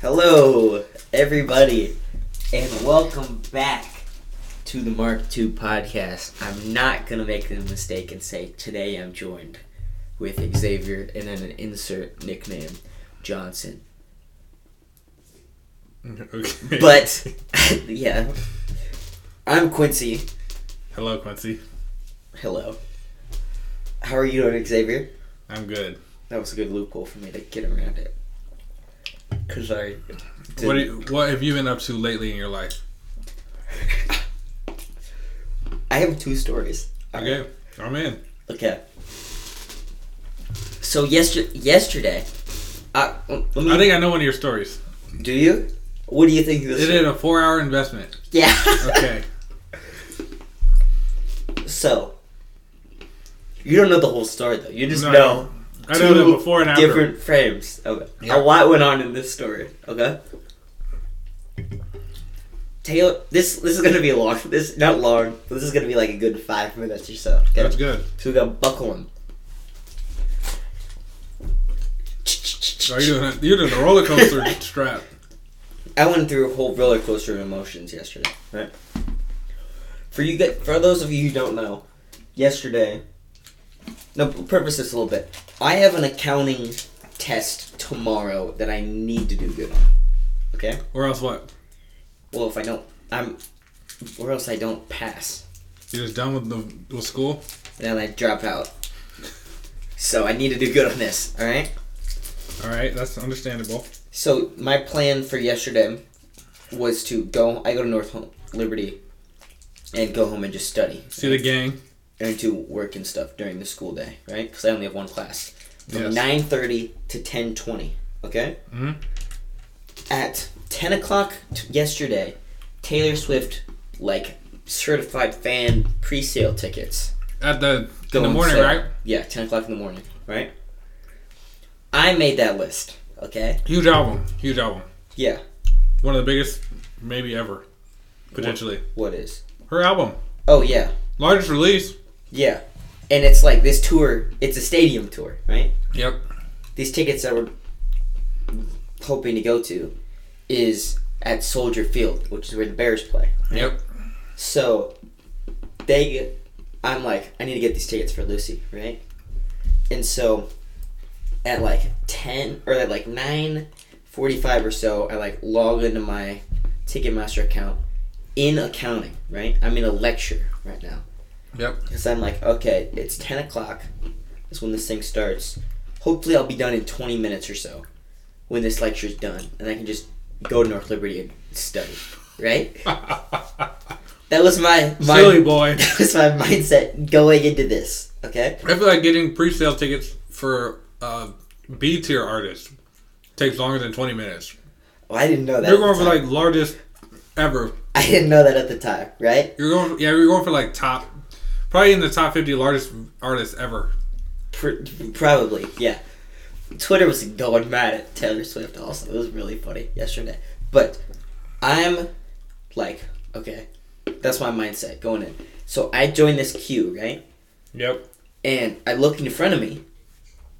Hello, everybody, and welcome back to the Mark II podcast. I'm not going to make the mistake and say today I'm joined with Xavier and then an insert nickname, Johnson. Okay. But, yeah, I'm Quincy. hello, Quincy. Hello. How are you doing, Xavier? I'm good. That was a good loophole for me to get around it. Because I. What you, What have you been up to lately in your life? I have two stories. Okay, I'm in. Okay. So yester- yesterday, uh, let me, I think I know one of your stories. do you? What do you think this? It is a four-hour investment. Yeah. Okay. so, you don't know the whole story though. You just No, know. Don't. I know two before and after. Different frames. Okay. Yeah. A lot went on in this story. Okay. Taylor, this this is gonna be long. This not long. But this is gonna be like a good five minutes or so. Okay. That's good. So we got buckle them. Are you doing? A, you're doing a roller coaster strap. I went through a whole roller coaster of emotions yesterday. Right. For you, get for those of you who don't know, yesterday. No, purpose this a little bit. I have an accounting test tomorrow that I need to do good on. Okay. Or else what? Well, if I don't, I'm, or else I don't pass, You're just done with the with school. then I drop out. So I need to do good on this. All right. All right, that's understandable. So my plan for yesterday was to go. I go to North Home, Liberty, and go home and just study. See the gang. And to work and stuff during the school day, right? Because I only have one class from Yes. nine thirty to ten twenty. Okay. Mhm. At ten o'clock t- yesterday, Taylor Swift like certified fan pre-sale tickets. At the in the morning, sale. right? Yeah, ten o'clock in the morning, right? I made that list. Okay. Huge album. Huge album. Yeah. One of the biggest, maybe ever, potentially. What is? Her album, Oh yeah, largest release. Yeah. And it's like this tour. It's a stadium tour, right? Yep. these tickets that we're hoping to go to is at Soldier Field, which is where the Bears play. Yep. So they, I'm like, I need to get these tickets for Lucy, right? And so at like ten or at like nine forty-five or so, I like log into my Ticketmaster account in accounting, right? I'm in a lecture right now. Yep. Because I'm like, okay, it's 10 o'clock. Is when this thing starts. Hopefully, I'll be done in 20 minutes or so when this lecture's done. And I can just go to North Liberty and study. Right? That was my, my Silly boy. That was my mindset going into this. Okay? I feel like getting pre-sale tickets for uh, B tier artists takes longer than twenty minutes. Well, I didn't know that. You're going for like largest ever. I didn't know that at the time, right? You're going, yeah, you're going for like top, probably in the top fifty largest artists ever. Probably, yeah. Twitter was going mad at Taylor Swift also. It was really funny yesterday. But I'm like, okay, that's my mindset going in. So I joined this queue, right? Yep. And I look in front of me,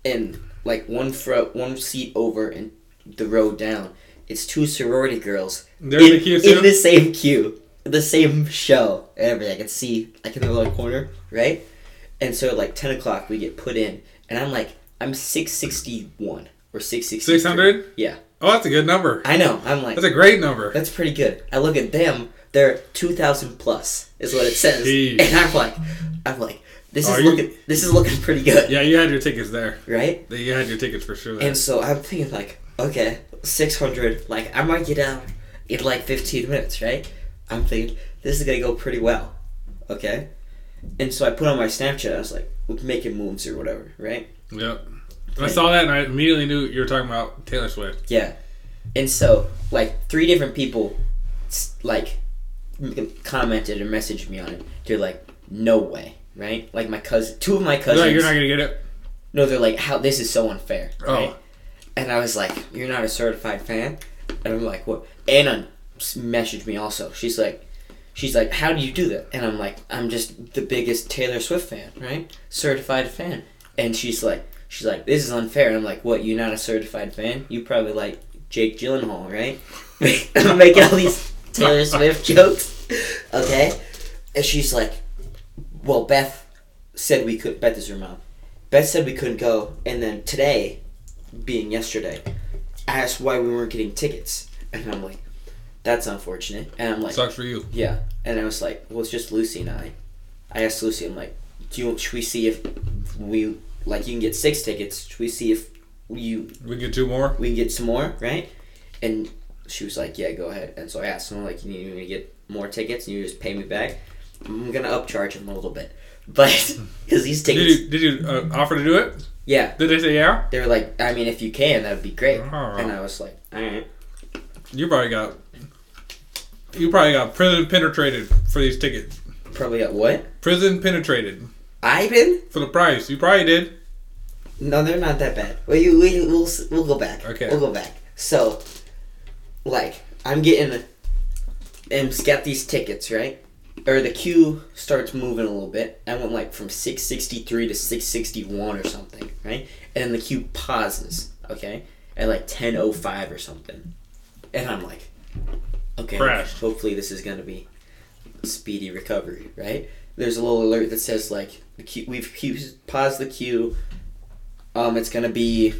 and like one fro- one seat over and the row down, it's two sorority girls They're in in, the queue too. in the same queue, the same show, and everything. I can see like in the little corner, right? And so like ten o'clock, we get put in, and I'm like, I'm six sixty one or six sixty. Six hundred. Yeah, Oh, that's a good number. I know. I'm like, That's a great number. that's pretty good. I look at them; they're two thousand plus, is what it says, Jeez. and I'm like, I'm like, this Are is you- looking, this is looking pretty good, Yeah, you had your tickets there. right? You had your tickets for sure. There. And so I'm thinking like, okay, six hundred. Like I might get out in like fifteen minutes, right? I'm thinking this is gonna go pretty well, okay. And so I put on my Snapchat. I was like, making moves or whatever, right? yep. I saw that and I immediately knew you were talking about Taylor Swift. Yeah. And so like three different people, like, commented or messaged me on it. They're like, no way, right? Like my cousin, two of my cousins. like, you're not gonna get it. No, they're like, how this is so unfair. Oh. Right? And I was like, you're not a certified fan? And I'm like, what? Anna s- messaged me also. She's like, she's like, how do you do that? And I'm like, I'm just the biggest Taylor Swift fan, right? Certified fan. And she's like, she's like, this is unfair. And I'm like, what? You're not a certified fan? You probably like Jake Gyllenhaal, right? I'm making all these Taylor Swift jokes, okay? And she's like, "Well, Beth said we could. Beth is her mom. Beth said we couldn't go, and then today, being yesterday, asked why we weren't getting tickets, and I'm like, that's unfortunate. And I'm like, Sucks for you. yeah. And I was like, well, it's just Lucy and I. I asked Lucy, I'm like, do you should we see if we like you can get six tickets? Should we see if you We get two more. we can get some more, right? And she was like, yeah, go ahead. And so I asked him like, you need me to get more tickets and you just pay me back. I'm gonna upcharge him a little bit, but because these Did tickets, you did you uh, offer to do it? yeah, Did they say yeah? they were like, I mean, if you can, that would be great. Oh. And I was like, all right. You probably got. You probably got prison penetrated for these tickets. Probably got what? Prison penetrated I been? for the price. You probably did. No, they're not that bad. Well, you we, we'll we'll go back. Okay. We'll go back. So, like, I'm getting, and got these tickets right, or the queue starts moving a little bit. I went like from six sixty three to six sixty one or something, right? And then the queue pauses, okay, at like ten oh five or something, and I'm like, okay, Crashed. hopefully this is gonna be speedy recovery, right? There's a little alert that says like the queue, we've paused the queue. Um, it's gonna be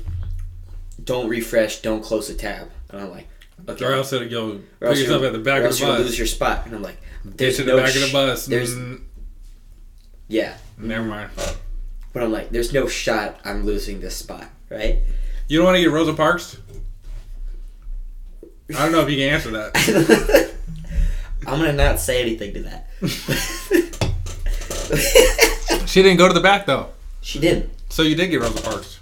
don't refresh, don't close the tab, and I'm like, okay, Or else it'll Or put else yourself at the back or of else the you'll bus. lose your spot, and I'm like, Get there's to the no back of the bus. There's Mm, yeah, never mind. but I'm like, there's no shot I'm losing this spot, right? You don't want to get Rosa Parks? I don't know if you can answer that. I'm gonna not say anything to that. She didn't go to the back though, she didn't. so you did get Rosa Parks.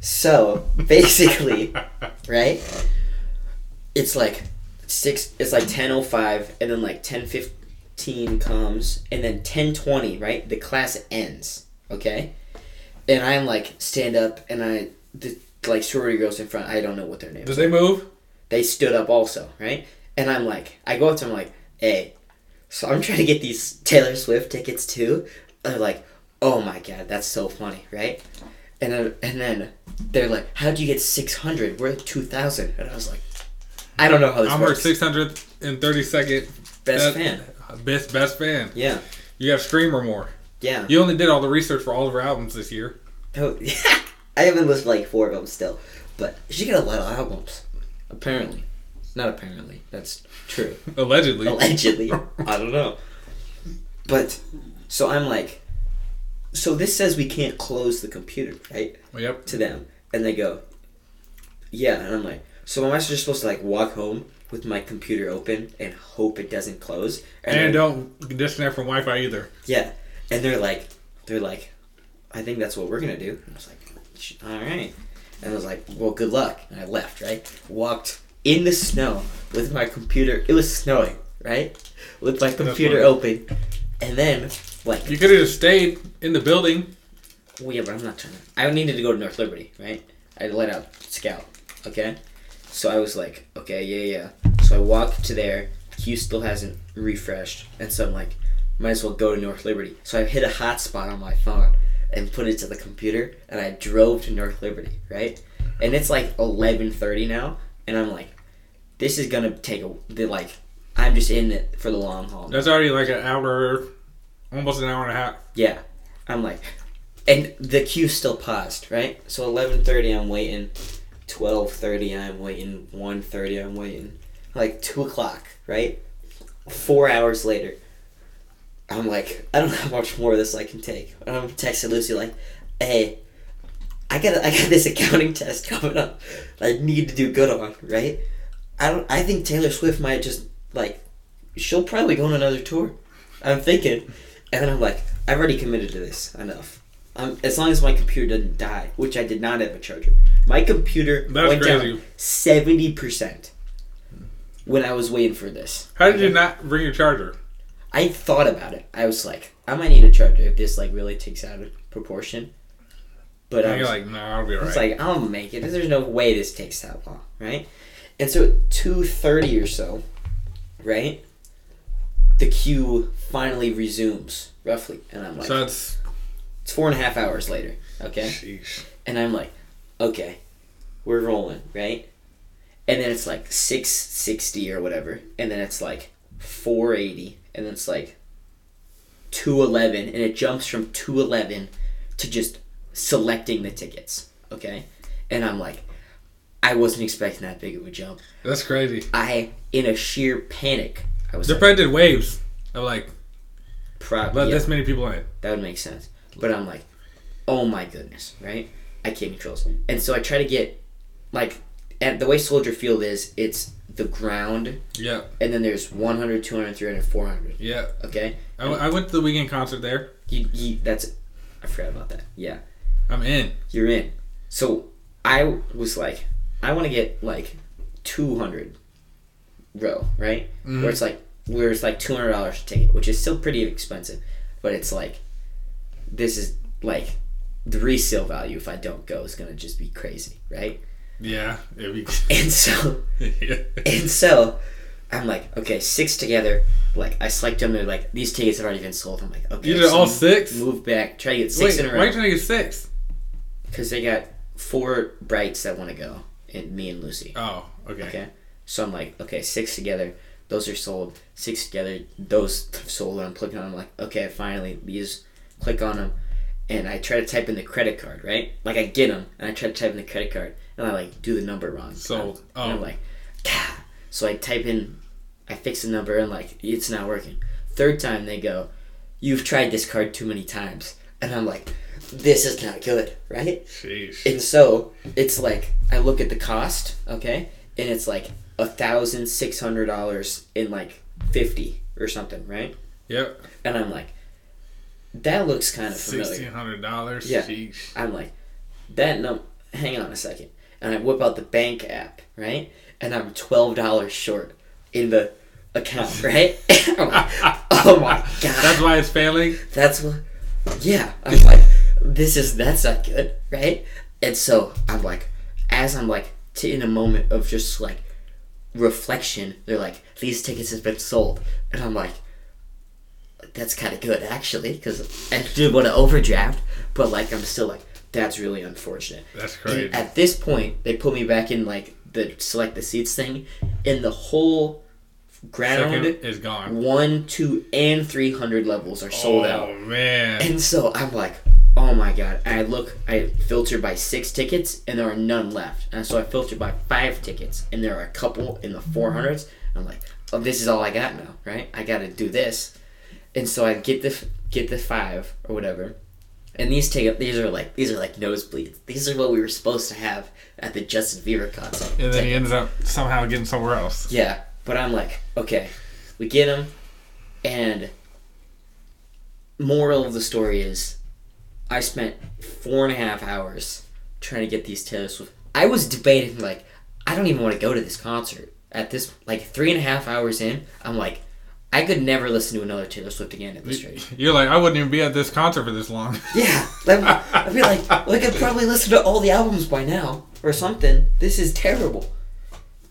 So basically, right? It's like six. It's like ten oh five, and then like ten fifteen comes, and then ten twenty. Right, the class ends. Okay, and I'm like stand up, and I the like sorority girls in front. I don't know what their names. Did they move? they stood up also, right? And I'm like, I go up to them like, hey, so I'm trying to get these Taylor Swift tickets too. And they're like, oh my god, that's so funny, right? And then and then they're like, how'd you get 600? We're at 2,000. And I was like, I don't know how this I'm her 632nd Best best- fan. best best fan. Yeah, You got to stream her more. Yeah. You only did all the research for all of her albums this year. Oh, yeah. I haven't listened to like four of them still, but she got a lot of albums. Apparently, not apparently. That's true. Allegedly. allegedly. I don't know. But so I'm like, so this says we can't close the computer, right? Yep. To them, and they go, yeah, and I'm like, so am I just supposed to like walk home with my computer open and hope it doesn't close? And they're- don't disconnect from Wi-Fi either. yeah, and they're like, they're like, I think that's what we're gonna do. And I was like, all right. And I was like, well, good luck. And I left, right? Walked in the snow with my computer. It was snowing, right? With my computer open. And then, like, You could have just stayed in the building. well, yeah, but I'm not trying to. I needed to go to North Liberty, right? I let out Scout, okay? So I was like, okay, yeah, yeah. So I walked to there. Hugh still hasn't refreshed. And so I'm like, might as well go to North Liberty. So I hit a hotspot on my phone and put it to the computer. And I drove to North Liberty, right? And it's like 11.30 now. And I'm like, this is to take a. The, like, I'm just in it for the long haul. That's already like an hour, almost an hour and a half. Yeah. I'm like, and the queue still paused, right? So 11:30, I'm waiting. 12:30, I'm waiting. 1:30, I'm waiting. Like two o'clock, right? Four hours later, I'm like, I don't know how much more of this I can take. And I'm texting Lucy like, Hey, I got I got this accounting test coming up. I need to do good on, right? I don't. I think Taylor Swift might just like, she'll probably go on another tour. I'm thinking, and then I'm like, I've already committed to this enough. Um, as long as my computer doesn't die, which I did not have a charger. My computer That's went crazy. down seventy percent when I was waiting for this. How did you not bring your charger? I thought about it. I was like, I might need a charger if this like really takes out of proportion. But I And was like, no, I'll be it's like I'll make it. There's no way this takes that long, right? And so at two thirty or so, right? The queue finally resumes roughly, and I'm like, so it's it's four and a half hours later. Okay, Sheesh. and I'm like, okay, we're rolling, right? And then it's like six sixty or whatever, and then it's like four eighty, and then it's like two eleven, and it jumps from two eleven to just selecting the tickets. Okay, and I'm like, I wasn't expecting that big of a jump. That's crazy. I, in a sheer panic, I was They like, probably did waves of like proud. let yeah, this many people in. that would make sense. But I'm like, oh my goodness, right? I can't control this. And so I try to get, like, and the way Soldier Field is, it's the ground, Yeah, and then there's 100, 200, 300, 400. yeah. Okay? I, I went to the Weeknd concert there. You, you, that's, I forgot about that. Yeah. I'm in. You're in. So I was like, I want to get, like, 200 row, right? Mhm. Where it's like, where it's like $200 a ticket, which is still pretty expensive. But it's like, this is, like, the resale value if I don't go is gonna just be crazy, right? Yeah. it'd And so, yeah. and so, I'm like, okay, six together. Like I select them. They're like, these tickets have already been sold. I'm like, okay, You did all six? Move back. Try to get six Wait, in a row. why are you trying to get six? because they got four brights that want to go, and me and Lucy. Oh, okay. Okay, so I'm like, okay, six together. Those are sold. Six together. Those sold. And I'm clicking on. them like, okay, finally these. Click on them, and I try to type in the credit card. Right, like I get them, and I try to type in the credit card, and I like do the number wrong. Sold. And I'm Oh. like, Gah. so I type in, I fix the number, and like it's not working. Third time they go, you've tried this card too many times, and I'm like, this is not good, right? Sheesh. And so it's like I look at the cost, okay, and it's like a thousand six hundred dollars in like fifty or something, right? Yep. And I'm like, that looks kind of familiar. Sixteen hundred dollars. Yeah. I'm like, that num. Hang on a second, and I whip out the bank app, right? And I'm twelve dollars short in the account, right? I'm like, oh my god, That's why it's failing. that's what. Yeah, I'm like, this is that's not good, right? And so I'm like, as I'm like in a moment of just like reflection, they're like, these tickets have been sold, and I'm like, that's kind of good actually, because I did want to overdraft, but like I'm still like, that's really unfortunate. That's And crazy. at this point, they put me back in like the select the seats thing, and the whole ground Second is gone. one, two, and three hundred levels are sold oh, out. Oh man. And so I'm like, oh my god. And I look, I filter by six tickets, and there are none left. And so I filter by five tickets, and there are a couple in the 400s. I'm like, oh, this is all I got now, right? I got to do this. And so I get the get the five or whatever. And these tickets, these are like these are like nosebleeds. These are what we were supposed to have at the Justin Bieber concert. and then he ends up somehow getting somewhere else. Yeah, but I'm like, okay, we get him, and moral of the story is, I spent four and a half hours trying to get these Taylor Swift. I was debating like, I don't even want to go to this concert. At this like three and a half hours in, I'm like, I could never listen to another Taylor Swift again at this rate. You're like, I wouldn't even be at this concert for this long. Yeah, I I feel like well, I could probably listen to all the albums by now or something. This is terrible.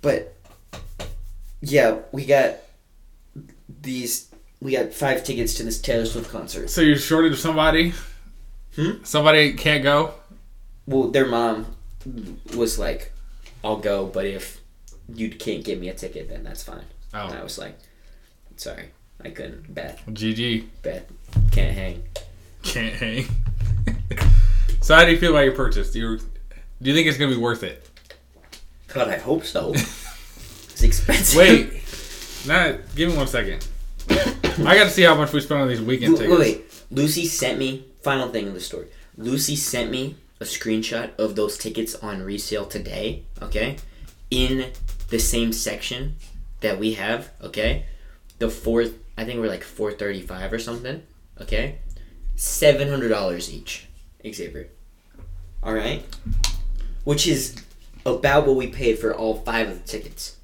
But yeah, we got these. We got five tickets to this Taylor Swift concert. so you're shorted of somebody. Hmm? Somebody can't go. Well, their mom was like, "I'll go, but if you can't get me a ticket, then that's fine." And I Oh, was like, "Sorry, I couldn't. Bet, GG. bet, can't hang." Can't hang. so how do you feel about your purchase? Do you do you think it's gonna be worth it? God, I hope so. it's expensive. Wait, not. Give me one second. I got to see how much we spent on these Weeknd tickets. Wait, wait. Lucy sent me. Final thing in the story. Lucy sent me a screenshot of those tickets on resale today. Okay, in the same section that we have. Okay, the fourth. I think we're like four thirty five or something. Okay, seven hundred dollars each. Xavier. All right, which is about what we paid for all five of the tickets.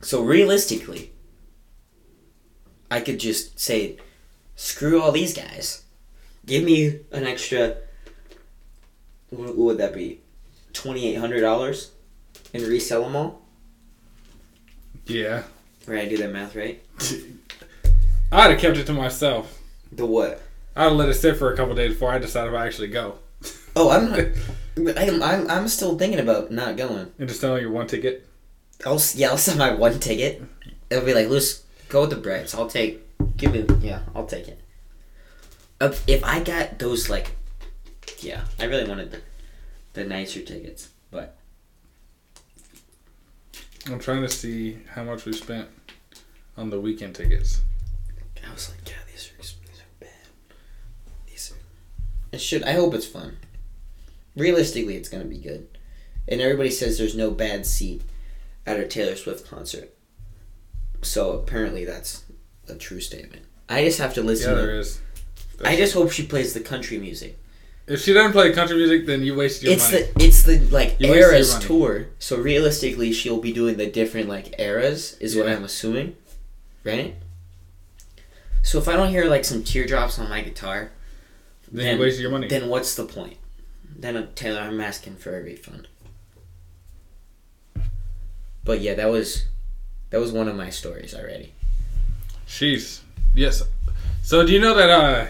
So realistically, I could just say screw all these guys. Give me an extra. What would that be? Twenty eight hundred dollars, and resell them all. Yeah, Right, I do that math right. I'd have kept it to myself. The what? I'd let it sit for a couple days before I decide if I actually go. Oh, I'm not. I'm, I'm, I'm still thinking about not going. And just sell your one ticket. I'll yeah, I'll sell my one ticket. It'll be like, Luce, go with the Braves. I'll take. Give me. Yeah, I'll take it. If, if I got those like, yeah, I really wanted the, the nicer tickets, but I'm trying to see how much we spent on the Weeknd tickets. I was like, God, these are these are bad. These are. It should. I hope it's fun. Realistically, it's gonna be good, and everybody says there's no bad seat at a Taylor Swift concert. So apparently, that's a true statement. I just have to listen. Yeah, to there is. I just hope she plays the country music. If she doesn't play country music, then you wasted your it's money. the it's the like You eras tour. So realistically, she'll be doing the different like eras. Is what I'm assuming, right? So if I don't hear like some teardrops on my guitar, then, you wasted your money. then what's the point? Then uh, Taylor, I'm asking for a refund. But yeah, that was that was one of my stories already. Sheesh. Yes. So do you know that uh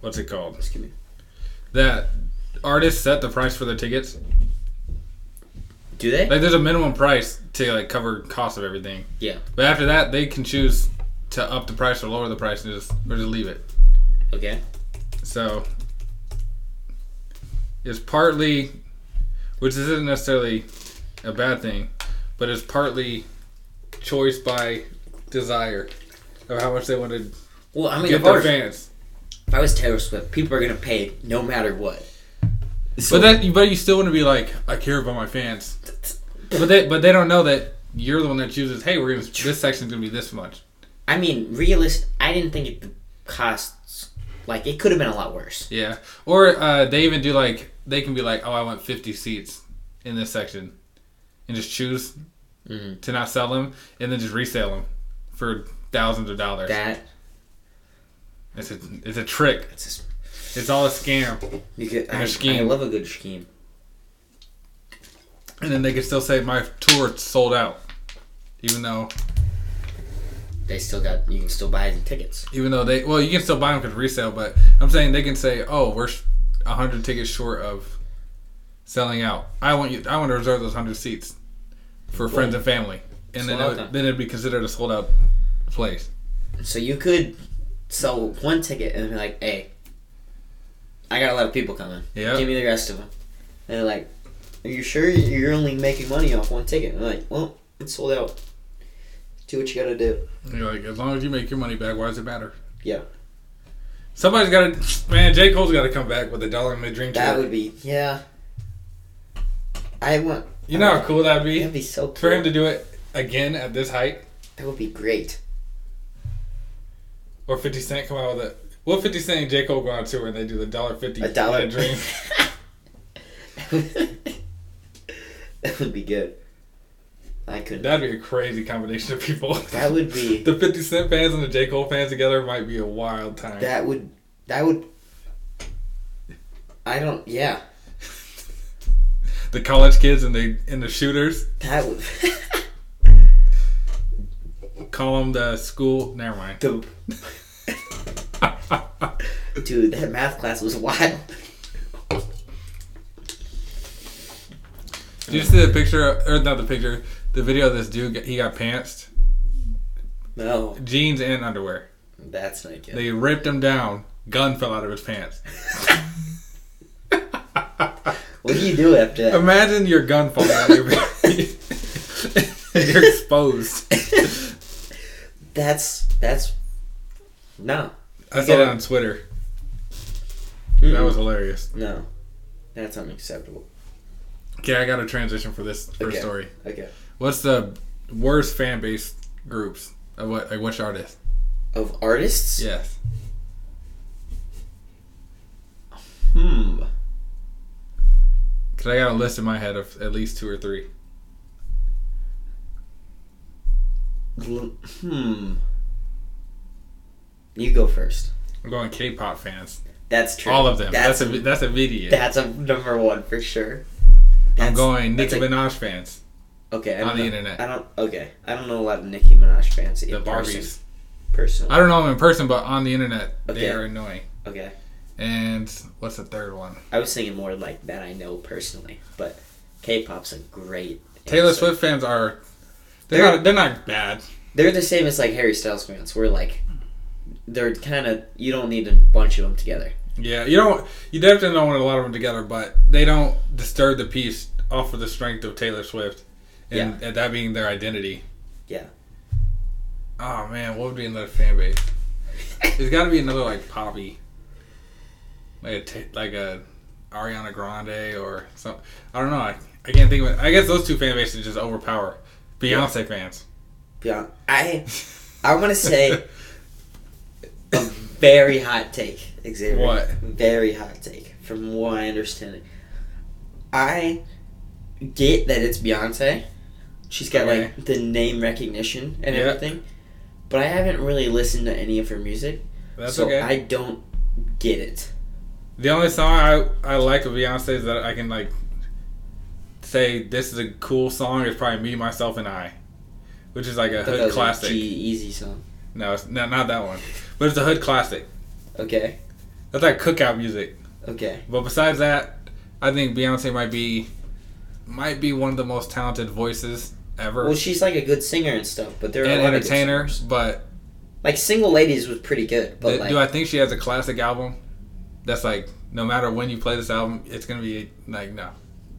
what's it called? Excuse me. That artists set the price for their tickets? Do they? Like there's a minimum price to like cover cost of everything. Yeah. But after that they can choose to up the price or lower the price and just or just leave it. Okay. So it's partly which isn't necessarily a bad thing, but it's partly choice by desire of how much they want to Well, I mean, get their fans. if I was Taylor Swift, people are gonna pay no matter what. But that, but you still want to be like, I care about my fans. But they, but they don't know that you're the one that chooses. Hey, we're gonna this section's gonna be this much. I mean, realist. I didn't think it costs like it could have been a lot worse. Yeah. Or uh, they even do like they can be like, oh, I want 50 seats in this section, and just choose Mhm. to not sell them, and then just resell them for thousands of dollars. That It's a it's a trick. it's just It's all a scam. you could, a I, scheme. I love a good scheme. And then they can still say my tour sold out, even though They still got you can still buy the tickets. even though they well you can still buy them because resale but i'm saying they can say oh we're 100 tickets short of selling out i want you i want to reserve those 100 seats for friends and family and then it would, then it'd be considered a sold out place So you could sell one ticket and be like, "Hey, I got a lot of people coming. Yeah. Give me the rest of them." And they're like, "Are you sure you're only making money off one ticket?" And they're like, "Well, it's sold out. Do what you gotta do." And you're like as long as you make your money back why does it matter Yeah. somebody's got to man j cole's got to come back with a dollar in the dream That would be yeah. I want. you know how cool that'd be That'd be so cool. for him to do it again at this height That would be great. or 50 cent come out with it what 50 cent and j cole go on tour and they do the dollar 50 A dollar. dream that would be good. I couldn't. That'd be a crazy combination of people. That would be. the 50 Cent fans and the J. Cole fans together might be a wild time. That would. That would. I don't. Yeah. the college kids and the and the shooters That would. call them the school. Never mind. the, dude, that math class was wild. Did you see the picture? Or not the picture. The video of this dude? He got pantsed, No, jeans and underwear. that's not good. They ripped him down. Gun fell out of his pants. what do you do after that? Imagine your gun falling out of your pants. You're exposed. That's that's. No. I saw it on Twitter. That was hilarious. No. That's unacceptable. Okay, I got a transition for this first Okay. story. Okay. What's the worst fan base groups of what? Like which artist? Of artists? Yes. Hmm. Cause I got a list in my head of at least two or three. Hmm. You go first. I'm going K-pop fans. That's true. All of them. That's, That's a that's a video. that's a number one for sure. I'm going that's Nicki a- Minaj fans. Okay, I on the know- internet. I don't. Okay, I don't know a lot of Nicki Minaj fans in The person. Barbies. Personally. I don't know them in person, but on the internet they are annoying. Okay. And what's the third one? I was thinking more like that I know personally, but K-pop's a great. Taylor answer. Swift fans are they're, They're- not they're not bad. They're the same as like Harry Styles fans. We're like, they're kind of you don't need a bunch of them together. Yeah, you don't you definitely don't want a lot of them together, but they don't disturb the peace off of the strength of Taylor Swift, and, and that being their identity. Yeah. Oh man, what would be another fan base? It's got to be another like poppy, like a t- like a Ariana Grande or some. I don't know. I, I can't think of it. I guess those two fan bases just overpower Beyonce fans. Beyond, I, I want to say a very hot take, Xavier. What? Very hot take. From what I understand, I get that it's Beyonce. She's got Okay. like the name recognition and Yeah. everything, but I haven't really listened to any of her music, That's so okay. I don't get it. The only song I I like of Beyonce is that I can like say this is a cool song. It's probably me, myself, and I, which is like a I thought that hood a classic. G-Eazy song. No, it's not not that one, but it's a hood classic. Okay. That's like cookout music. Okay. But besides that, I think Beyonce might be might be one of the most talented voices ever Well, she's like a good singer and stuff, but there are and a lot of good entertainer. But Like Single Ladies was pretty good, but like do I think she has a classic album? That's like no matter when you play this album, it's gonna be like no.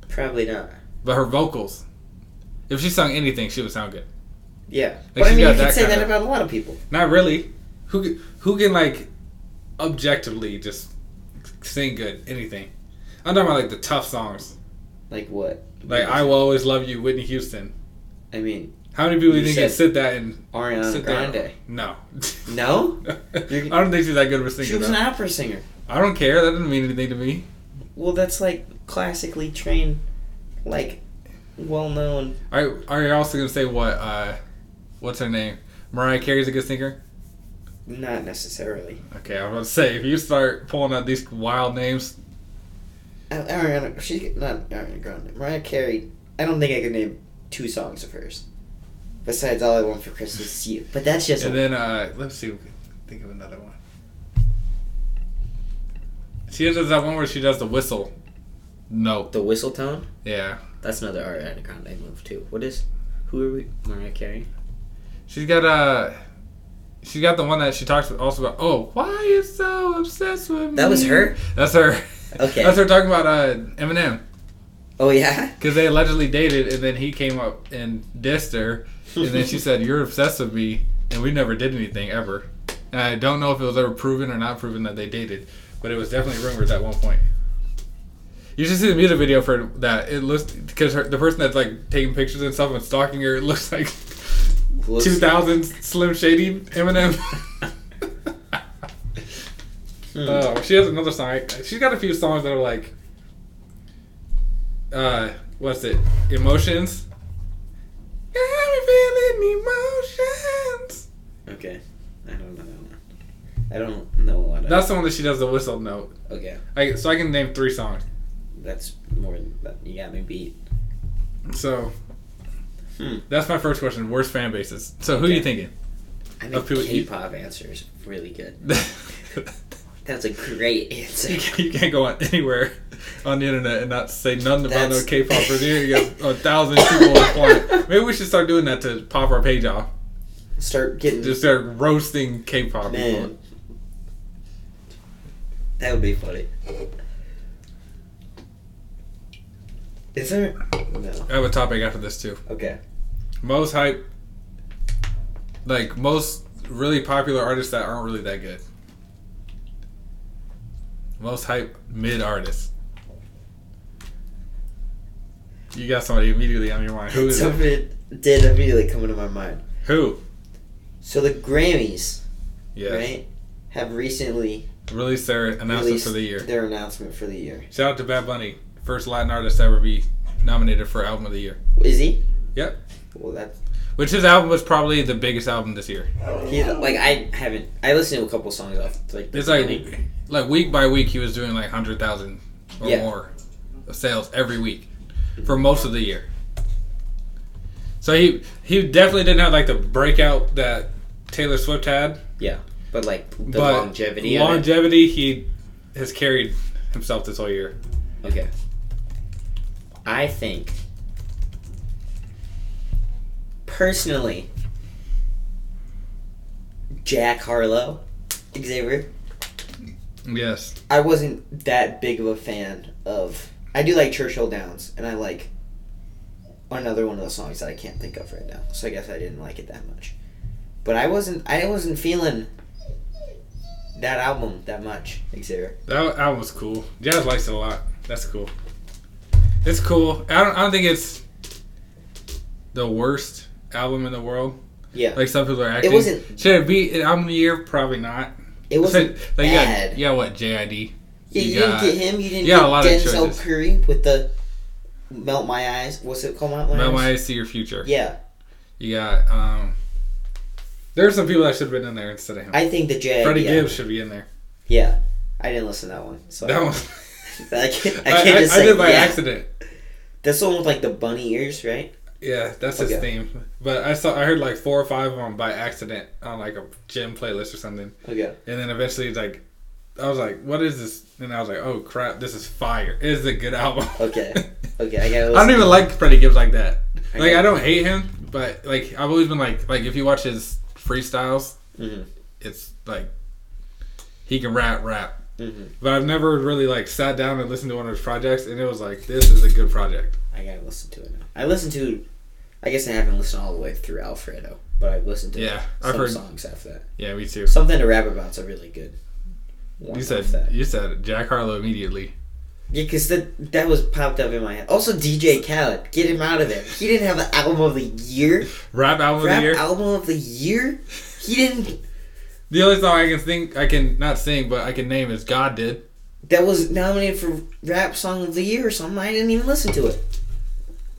probably not. But her vocals, if she sung anything, she would sound good. Yeah, Like, but I mean, you could say that of- about a lot of people. Not really. Who can- who can like objectively just sing good anything? I'm talking about like the tough songs, Like what? like "I Will Always Love You," Whitney Houston. I mean, How many people do you think can said sit that and Ariana sit? Grande. No. No, I don't think she's that good of a singer. she was though. an opera singer. I don't care. That doesn't mean anything to me. Well, that's like classically trained, like well-known. Are are you also gonna say what? uh What's her name? Mariah Carey's a good singer. Not necessarily. Okay, I was about to say if you start pulling out these wild names, Ariana, she not Ariana Grande. Mariah Carey. I don't think I could name two songs of hers. Besides, all I want for Christmas is you. But that's just and then uh let's see, if we can think of another one. She does that one where she does the whistle. No. the whistle tone. Yeah. That's another Ariana Grande move too. What is? Who are we? Mariah Carey. She's got uh She got the one that she talks also about. Oh, why you so obsessed with me? That was her? That's her. Okay. That's her talking about uh, Eminem Oh yeah. because they allegedly dated, and then he came up and dissed her, and then she said, "You're obsessed with me," and we never did anything ever. And I don't know if it was ever proven or not proven that they dated, but it was definitely rumored at one point. You should see the music video for that. It looks because the person that's like taking pictures and stuff and stalking her, it looks like Looks- 2000s Slim Shady Eminem. Hmm. Oh, she has another song. She's got a few songs that are like, uh, what's it? Emotions. Got me feeling emotions. Okay. I don't know that one. I don't know a lot of. That's the one that she does the whistle note. okay. I, so I can name three songs. That's more. than that. You got me beat. So Hmm. that's my first question. Worst fan bases. So who are you thinking? I Of think people you- K-pop answers really good. That's a great answer. you can't go on anywhere on the internet and not say nothing about no K-pop. Or you got a thousand people on applying. Maybe we should start doing that to pop our page off. Start getting Just start roasting K-pop people. man. That would be funny. Is there? No. I have a topic after this too. Okay. Most hype, like most really popular artists that aren't really that good. Most hype mid artists. You got somebody immediately on your mind. Who is it? Did immediately come into my mind. Who? So the Grammys, Yes. right, have recently Released their announcement released for the year. their announcement for the year. Shout out to Bad Bunny, first Latin artist to ever be nominated for album of the year. Is he? Yep. Well, that's Which his album was probably the biggest album this year. he. Like I haven't. I listened to a couple songs off. Like It's like like week by week he was doing like hundred thousand or Yeah. more of sales every week for most of the year. So he he definitely didn't have like the breakout that Taylor Swift had, yeah, but like the but longevity. longevity he has carried himself this whole year. Okay. I think personally Jack Harlow, Xavier. Yes. I wasn't that big of a fan of I do like Churchill Downs and I like another one of the songs that I can't think of right now. So I guess I didn't like it that much. But I wasn't I wasn't feeling that album that much, Xavier. That album was cool. Jazz likes it a lot. That's cool. It's cool. I don't. I don't think it's the worst album in the world. Yeah. Like some people are acting. It wasn't- Should it be an album of the year? Probably not. It wasn't like you bad. yeah, what JID? Yeah, you, got- didn't get him. You didn't yeah, get a lot Denzel choices. Curry with the Melt My Eyes. What's it called? Melt My Melt Eyes. My Eyes See Your Future. Yeah, You got. um There are some people that should have been in there instead of him. I think the J. Freddie yeah. Gibbs should be in there. Yeah, I didn't listen to that one. So That one. I can't. I I, can't I- just I say. did by yeah. accident. That's the one with like the bunny ears, right? Yeah, that's his Okay. theme. But I saw I heard like four or five of them by accident on like a gym playlist or something. Okay. And then eventually, like, I was like, "What is this?" And I was like, "Oh crap, this is fire! It is a good album." Okay. Okay, I gotta. I don't even like Freddie Gibbs like that. I Like, I don't hate him, but like, I've always been like, like if you watch his freestyles, Mhm. it's like he can rap, rap. Mhm. But I've never really like sat down and listened to one of his projects, and it was like, this is a good project. I gotta listen to it now. I listened to. I guess I haven't listened all the way through Alfredo, but I've listened to Yeah, I've some heard- songs after that. Yeah, me too. Something to rap about's a really good. one You said that. you said Jack Harlow immediately. Yeah, because that that was popped up in my head. Also, DJ Khaled, get him out of there. He didn't have an album of the year. Rap album of the year. album of the year. He didn't. The only song I can think I can not sing, but I can name is God did. That was nominated for rap song of the year or something. I didn't even listen to it.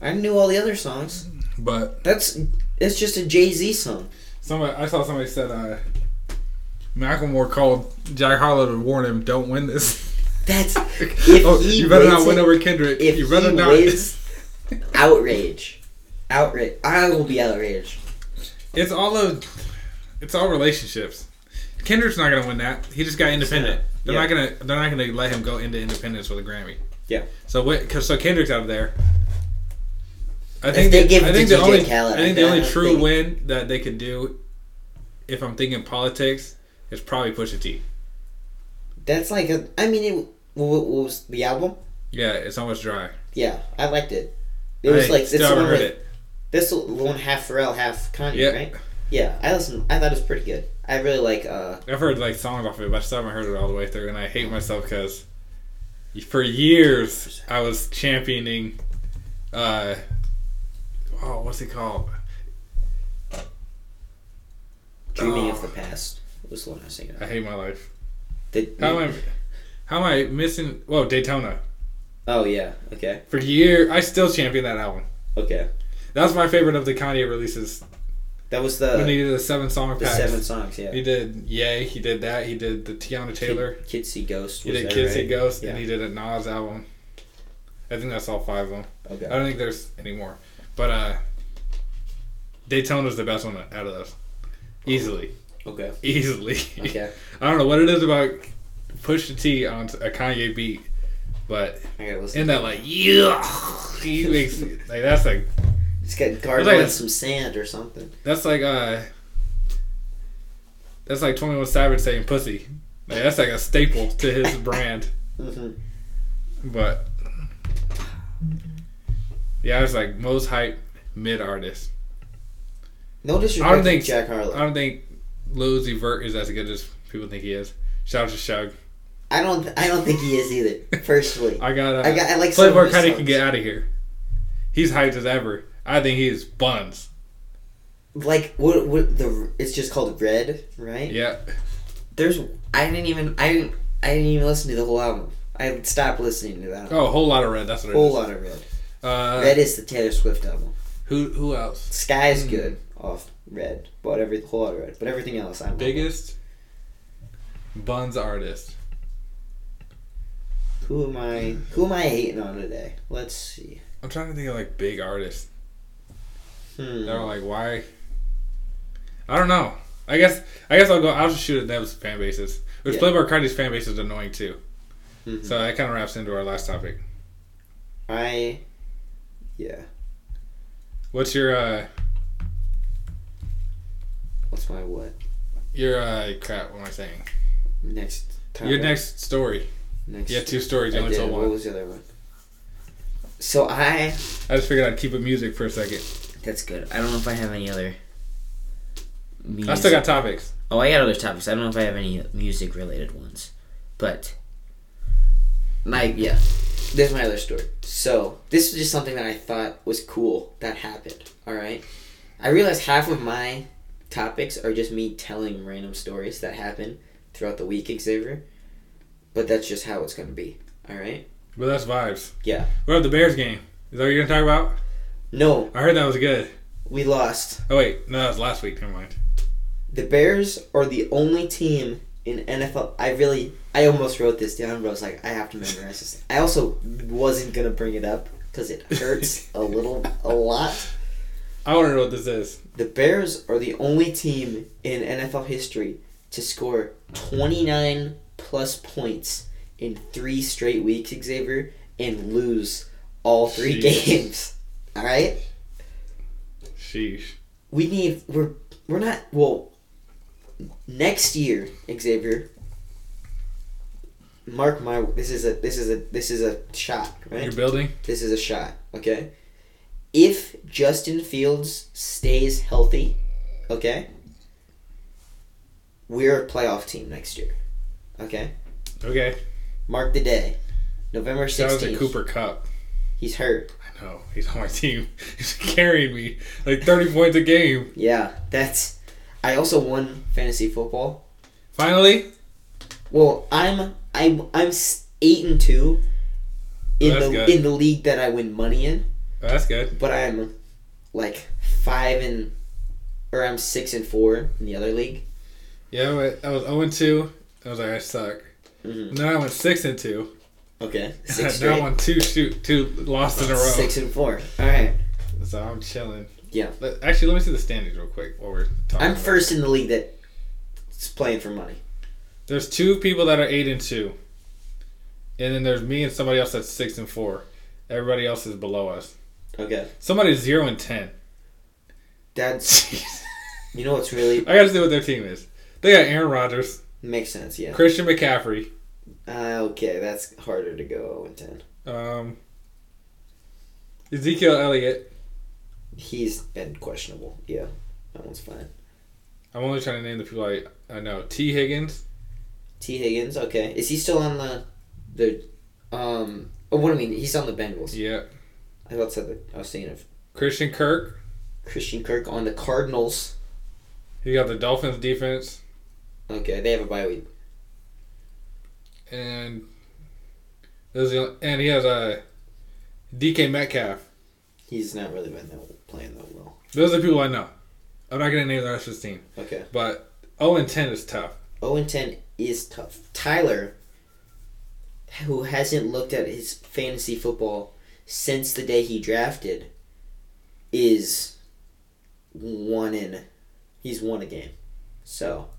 I knew all the other songs. But That's it's just a Jay Z song. somebody I saw somebody said uh Macklemore called Jack Harlow to warn him, "Don't win this." That's if oh, you better not win it- over Kendrick. if you better he not. wins- outrage, outrage. I will be outraged. It's all of, it's all relationships. Kendrick's not gonna win that. He just got independent. They're Yeah. not gonna. They're not gonna let him go into independence with a Grammy. Yeah. So what? Cause so Kendrick's out of there. I think. they the- give I think the only. Khaled, I think the only true think- win that they could do, if I'm thinking politics, is probably Pusha T. That's like a. I mean, it, what, what was the album? Yeah, it's almost dry. Yeah, I liked it. It was I like the one heard with it. this one half Pharrell, half Kanye, Yeah. right? Yeah, I listened. I thought it was pretty good. I really like. uh I've heard like songs off of it, but I still haven't heard it all the way through, and I hate myself because for years I was championing. Uh, oh, what's it called? Dreaming Oh. of the Past was the one I was thinking I hate my life. The- How am I? How am I missing? Whoa, Daytona. oh yeah. Okay. For years, I still champion that album. Okay. That was my favorite of the Kanye releases. That was the when he did the seven song the pack. seven songs. Yeah. He did Yay. He did that. He did the Teyana Taylor. Kid, Kid Ghost. He was did See right? Ghost, Yeah. and he did a Nas album. I think that's all five of them. Okay. I don't think there's any more. But uh Daytona's the best one out of those. Easily. Okay. Easily. Okay. I don't know what it is about Pusha T on a Kanye beat, but in that like yeah he makes like that's like It's got gargle like some sand or something. that's like uh that's like twenty one Savage saying pussy. Like that's like a staple to his brand. hmm But yeah, it's like most hype mid artist. No disrespect I don't to think- Jack Harlow. I don't think Lil Uzi Vert is as good as people think he is. Shout out to Shug. I don't. I don't think he is either. Personally, I got. Uh, I got. I like of Playboi Carti can get out of here. He's hyped as ever. I think he's buns. like what? What the? It's just called Red, right? Yeah. There's. I didn't even. I didn't. I didn't even listen to the whole album. I stopped listening to that. Oh, a whole lot of red. That's what it is. whole lot of Red. Uh, Red is the Taylor Swift album. who who else? Sky's Hmm. good off Red, but every whole lot of Red. But everything else, I'm Biggest buns artist. Who am I? Who am I hating on today? Let's see. I'm trying to think of like big artists. Hmm. They're like, why? I don't know. I guess I guess I'll go. I'll just shoot at those fan bases. Which Yeah. Playboi Carti's fan base is annoying too. Mhm. So that kind of wraps into our last topic. I, yeah. What's your uh What's my what? your uh crap? What am I saying? Next. Your next story. Next. You had two stories. You I only did. told one. What was the other one? So I. I just figured I'd keep it music for a second. That's good. I don't know if I have any other. Music. I still got topics. Oh, I got other topics. I don't know if I have any music related ones, but my yeah, there's my other story. So this was just something that I thought was cool that happened. All right, I realized half of my topics are just me telling random stories that happen throughout the week, Xavier. But that's just how it's gonna be. All right. Well, that's vibes. Yeah. What about the Bears game? Is that what you're gonna talk about? No, I heard that was good. we lost. Oh wait, no, that was last week. Never mind. The Bears are the only team in NFL. I really, I almost wrote this down, but I was like, I have to memorize this. I also wasn't gonna bring it up because it hurts a little, a lot. I want to know what this is. The Bears are the only team in NFL history to score 29 plus points in three straight weeks, Xavier, and lose all three Jeez. games. All right, Sheesh. we need. We're we're not well. Next year, Xavier. Mark my. This is a this is a this is a shot, right? You're building. This is a shot, okay? If Justin Fields stays healthy, okay? We're a playoff team next year. Okay? Okay. Mark the day. November Shout out to 16th. Cooper Kupp. He's hurt. I know he's on my team. He's carrying me like 30 points a game. Yeah, that's I also won fantasy football. Finally. Well, I'm I'm I'm 8 and 2 in That's the good. in the league that I win money in, Oh, that's good. but I'm like 5 and or I'm 6 and 4 in the other league. Yeah, I was 0 and 2. I was like, I suck. Mhm. And then I went 6 and 2. Okay. Six now I won two shoot two lost in a row. Six and four. All right. So I'm chilling. Yeah. Let- Actually, let me see the standings real quick while we're talking. I'm first in the league that's playing for money. There's two people that are 8 and 2. And then there's me and somebody else that's 6 and 4. Everybody else is below us. Okay. Somebody's 0 and 10. That's you know what's really I gotta see what their team is. They got Aaron Rodgers, makes sense. Yeah. Christian McCaffrey, Uh, okay, that's harder to go 0 and 10. um, Ezekiel Elliott. He's been questionable. Yeah, that one's fine. I'm only trying to name the people I, I know. Tee Higgins. Tee Higgins. Okay, is he still on the the um? Oh, what do I mean? He's on the Bengals. Yeah. I thought said that. I was thinking of Christian Kirk. Christian Kirk on the Cardinals. He got the Dolphins defense. Okay, they have a bye week. And those the and he has a DK Metcalf. He's not really been that, playing that well. Those are the people I know. I'm not gonna name the rest of his team, Okay. but 0 and 10 is tough. 0 and 10 is tough. Tyler, who hasn't looked at his fantasy football since the day he drafted, is one in. He's won a game. So,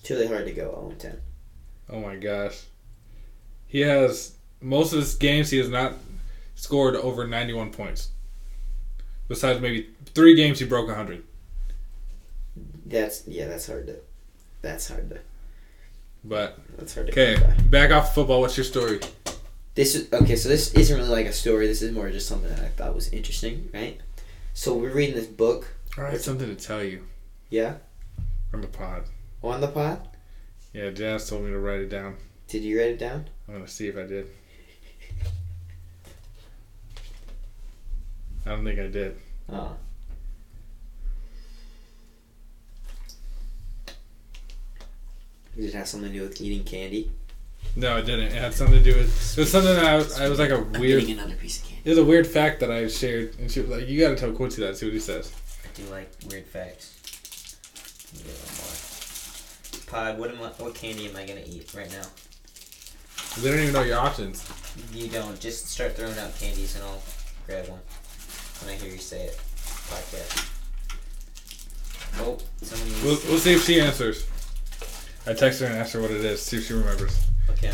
it's really hard to go 0 and 10. Oh my gosh. He has most of his games he has not scored over 91 points. Besides maybe three games he broke 100. That's, yeah, that's hard to. That's hard to. But That's hard to okay, back off football. What's your story? This is okay. So this isn't really like a story. This is more just something that I thought was interesting, right? So we're reading this book. I have something to tell you Yeah, from the pod. on the pod. Yeah, Jazz told me to write it down. Did you write it down? I'm gonna see if I did. I don't think I did. Oh. Did it have something to do with eating candy? No, it didn't. It had something to do with. It was something that I, was- I was like a I'm weird. getting another piece of candy. It was a weird fact that I shared, and she was like, "You gotta tell Quincy that. See what he says." I do like weird facts. Let me get one more. Pod, what am I, what candy am I gonna eat right now? They don't even know your options. You don't. Just start throwing out candies and I'll grab one when I hear you say it. Podcast. Oh, somebody needs We'll, to- we'll see if she answers. I text her and ask her what it is. See if she remembers. Okay.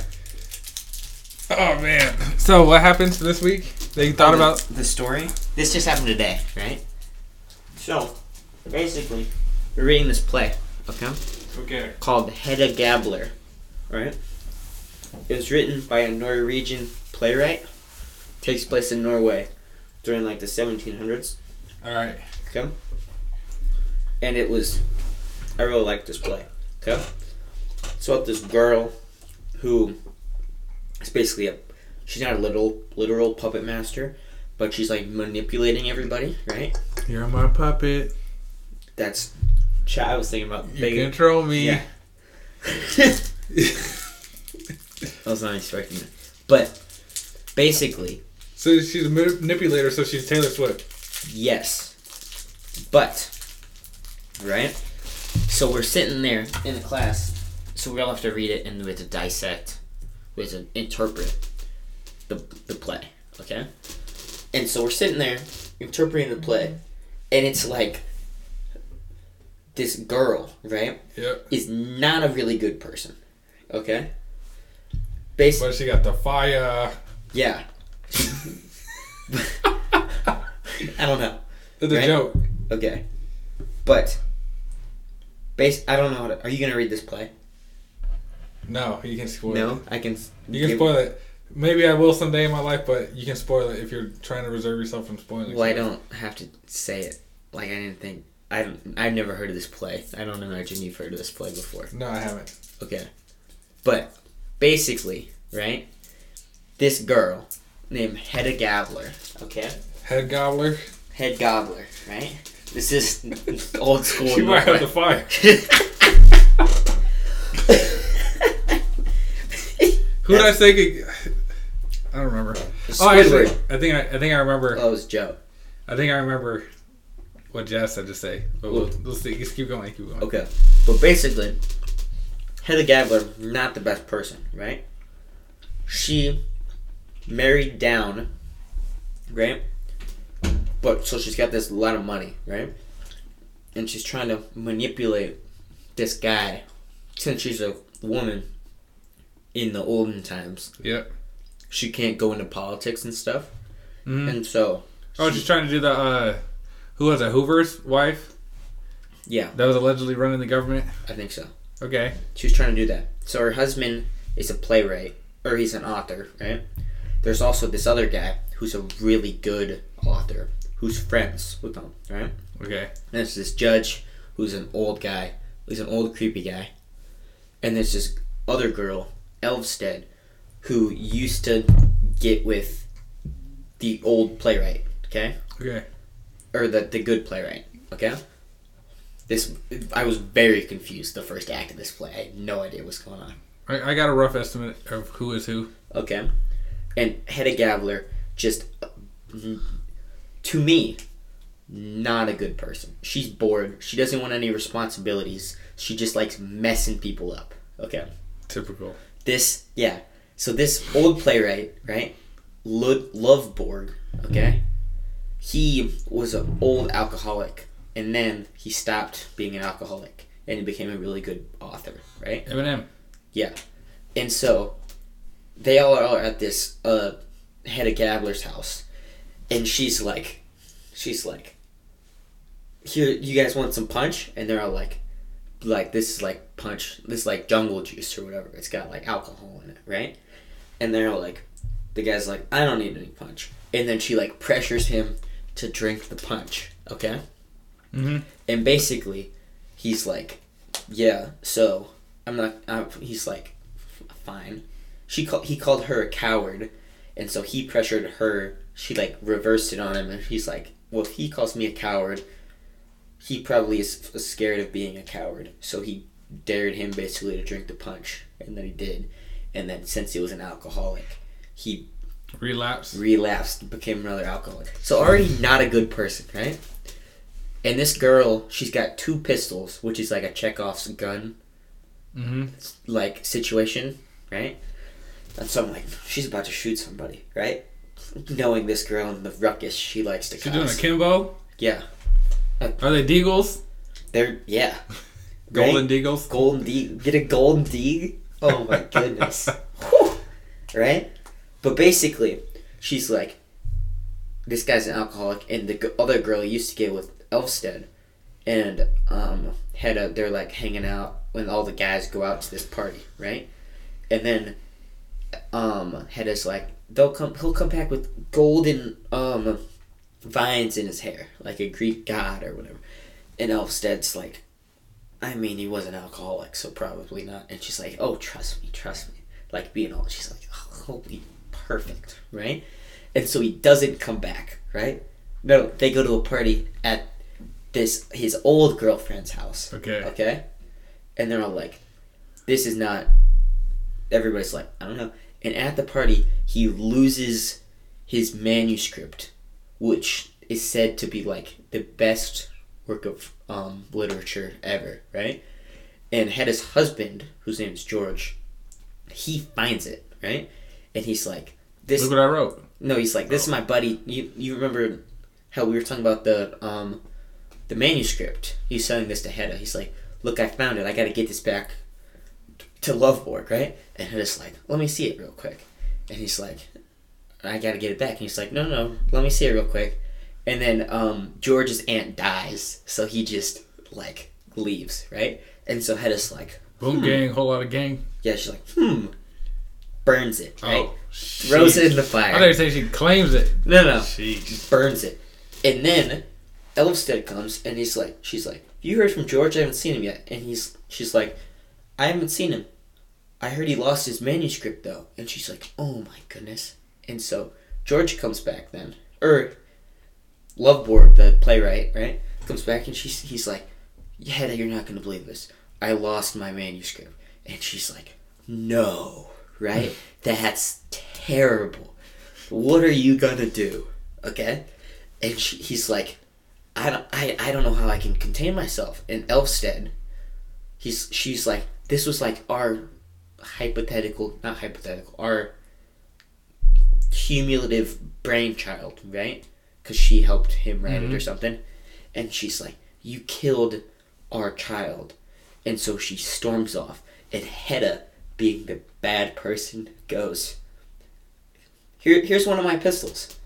Oh man. So what happened this week? They thought um, about the story. This just happened today, right? So, basically, we're reading this play, okay, Okay. called Hedda Gabler, right? It was written by a Norwegian playwright. Takes place in Norway during like the 1700s, Alright. okay? And it was, I really liked this play, okay? It's about this girl who is basically a, she's not a little literal puppet master, but she's like manipulating everybody, right? You're my puppet. That's. I was thinking about You big. control me. Yeah. I was not expecting that, but basically, So she's a manipulator, so she's Taylor Swift. yes, but right. So we're sitting there in the class, so we all have to read it and we have to dissect, we have to interpret the the play, okay? And so we're sitting there interpreting the play, and it's like this girl, right? Yep. is not a really good person. Okay? Basically, But she got the fire. yeah. I don't know. That's a joke. Okay. But, base, I don't know how to. Are you going to read this play? No, you can spoil No? it. No, I can. You can give- spoil it. Maybe I will someday in my life, but you can spoil it if you're trying to reserve yourself from spoiling. It. Well, I don't have to say it. Like, I didn't think. I don't, I've never heard of this play. I don't imagine you've heard of this play before. No, I haven't. Okay. But, basically, right? This girl named Hedda Gabler, okay? Head gobbler. Head gobbler, right? This is old school. She might have the fire. Who did I say? Could, I don't remember. Oh, actually, Squidward. I think I, I think I remember. Oh, it was Joe. I think I remember what Jazz said to say. But we'll, we'll see. Just keep going. Keep going. Okay. But basically, Hedda Gabler, not the best person, right? She married down, right? But so she's got this lot of money, right? And she's trying to manipulate this guy since she's a woman in the olden times. Yeah. She can't go into politics and stuff. Mhm. And so, Oh, she's trying to do the. uh Who was that? Hoover's wife yeah, that was allegedly running the government. I think so. Okay. She was trying to do that. So her husband is a playwright, or he's an author, right? There's also this other guy who's a really good author who's friends with them, right? Okay. And there's this judge who's an old guy, who's an old creepy guy. And there's this other girl, Elvsted, who used to get with the old playwright, okay? Okay. Or the, the good playwright, okay? This I was very confused the first act of this play. I had no idea what's going on. I, I got a rough estimate of who is who. Okay. And Hedda Gabler, just to me, not a good person. She's bored. She doesn't want any responsibilities. She just likes messing people up. Okay. Typical. This, yeah. So this old playwright, right? Lud- Lovborg, okay? He was an old alcoholic, and then he stopped being an alcoholic, and he became a really good author, right? Eminem. Yeah. And so they all are at this uh Hedda Gabler's house. And she's like she's like Here you guys want some punch? And they're all like like this is like punch this is like jungle juice or whatever. It's got like alcohol in it, right? And they're all like the guy's like, I don't need any punch. And then she like pressures him to drink the punch, okay? Mm-hmm. and basically he's like yeah so i'm not I'm, he's like fine she called he called her a coward and so he pressured her she like reversed it on him and he's like well if he calls me a coward he probably is scared of being a coward so he dared him basically to drink the punch and then he did and then since he was an alcoholic he relapsed, relapsed, became another alcoholic. So already not a good person, right? And this girl, she's got two pistols, which is like a Chekhov's gun Mm-hmm. like situation, right? And so I'm like, she's about to shoot somebody, right? Knowing this girl and the ruckus she likes to She's doing a cause. Kimbo. yeah, Are they Deagles? they're yeah, Golden? Deagles. golden deeg. Get a golden deeg. Oh my goodness. Whew. right? But basically, she's like, this guy's an alcoholic, and the g- other girl he used to get with Elvsted, and um, had a, they're like hanging out when all the guys go out to this party, right? And then, um, Hedda's like, they'll come, he'll come back with golden um vines in his hair, like a Greek god or whatever. And Elvsted's like, I mean, he was an alcoholic, so probably not. And she's like, oh, trust me, trust me. Like being all, she's like, oh, holy, perfect, right? And so he doesn't come back, right? No, they go to a party at this his old girlfriend's house. Okay. Okay. And they're all like, this is not. Everybody's like, I don't know. And at the party, he loses his manuscript, which is said to be like the best work of um, literature ever, right? And had his husband, whose name is George, he finds it, right? And he's like, this. Look what I wrote. No, he's like, this is my buddy. You you remember how we were talking about the um the manuscript? He's selling this to Hedda. He's like, look, I found it. I got to get this back to Lovborg, right? And Hedda's like, let me see it real quick. And he's like, I got to get it back. And he's like, no, no, let me see it real quick. And then um George's aunt dies, so he just like leaves, right? And so Hedda's like, Boom gang, whole lot of gang. yeah, she's like, hmm, burns it, right? Oh, Throws it in the fire. I thought you said she claims it. No, no. Sheesh. burns it. And then Elvsted comes and he's like, she's like, you heard from George? I haven't seen him yet. And he's, she's like, I haven't seen him. I heard he lost his manuscript though. And she's like, oh my goodness. And so George comes back then, or Lovborg, the playwright, right, comes back and she's, he's like, yeah, you're not gonna believe this. I lost my manuscript. And she's like, no, right? That's terrible. What are you gonna do? Okay? And she, he's like, I don't, I, I don't know how I can contain myself. And Elvsted, he's, she's like, this was like our hypothetical, not hypothetical, our cumulative brainchild, right? Because she helped him write it or mm-hmm. something. And she's like, you killed our child. And so she storms off. And Hedda, being the bad person, goes, Here, here's one of my pistols.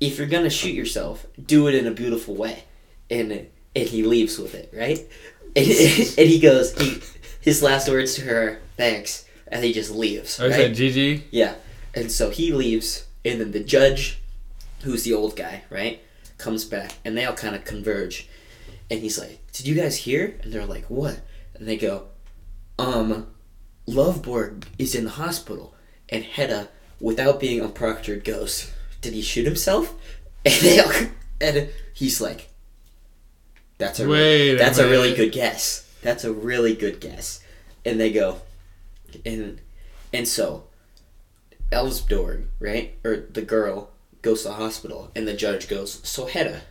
If you're gonna shoot yourself, do it in a beautiful way. And and he leaves with it, right? And, and he goes, he his last words to her, thanks, and he just leaves. I right? said GG. Yeah. And so he leaves, and then the judge, who's the old guy, right, comes back, and they all kind of converge. And he's like, Did you guys hear? And they're like, What? And they go, Um, Lovborg is in the hospital. And Hedda, without being unproctored, goes, Did he shoot himself? And they all, and he's like, That's a Wait a that's a really good guess. That's a really good guess. And they go, and and so Elsdorg, right, or the girl goes to the hospital, and the judge goes, "So Hedda,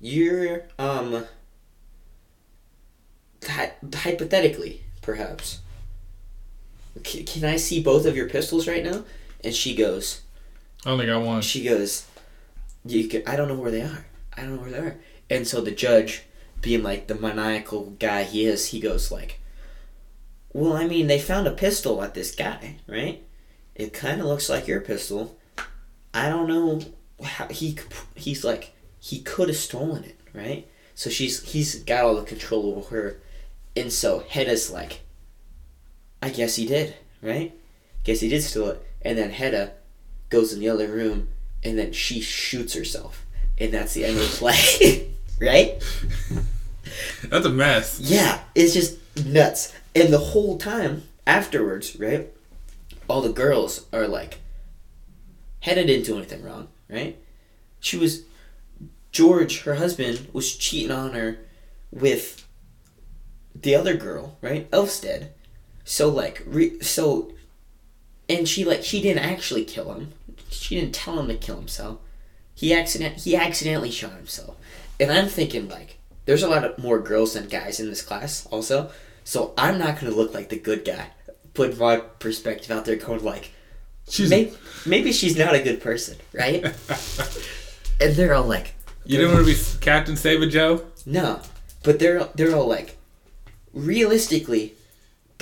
you're um, hy- hypothetically, perhaps, can, can I see both of your pistols right now?" And she goes, I only got one. she goes, "You can, I don't know where they are. I don't know where they are." And so the judge, being like the maniacal guy he is, he goes like, "Well, I mean, they found a pistol at this guy, right? It kind of looks like your pistol. I don't know how he he's like he could have stolen it, right? So she's he's got all the control over her, and so Hedda's like, I guess he did, right? Guess he did steal it. And then Hedda goes in the other room, and then she shoots herself, and that's the end of the play, right? That's a mess. Yeah, it's just nuts. And the whole time afterwards, right? All the girls are like, Hedda didn't do anything wrong, right? She was, George, her husband, was cheating on her with the other girl, right? Elvsted. So like, re- so, and she like she didn't actually kill him. She didn't tell him to kill himself. He accident he accidentally shot himself. And I'm thinking like, there's a lot of more girls than guys in this class also. So I'm not gonna look like the good guy. Put my perspective out there, going like, She's maybe, maybe she's not a good person, right? and they're all like, You didn't want to be Captain Save a Joe? no, but they're they're all like, realistically,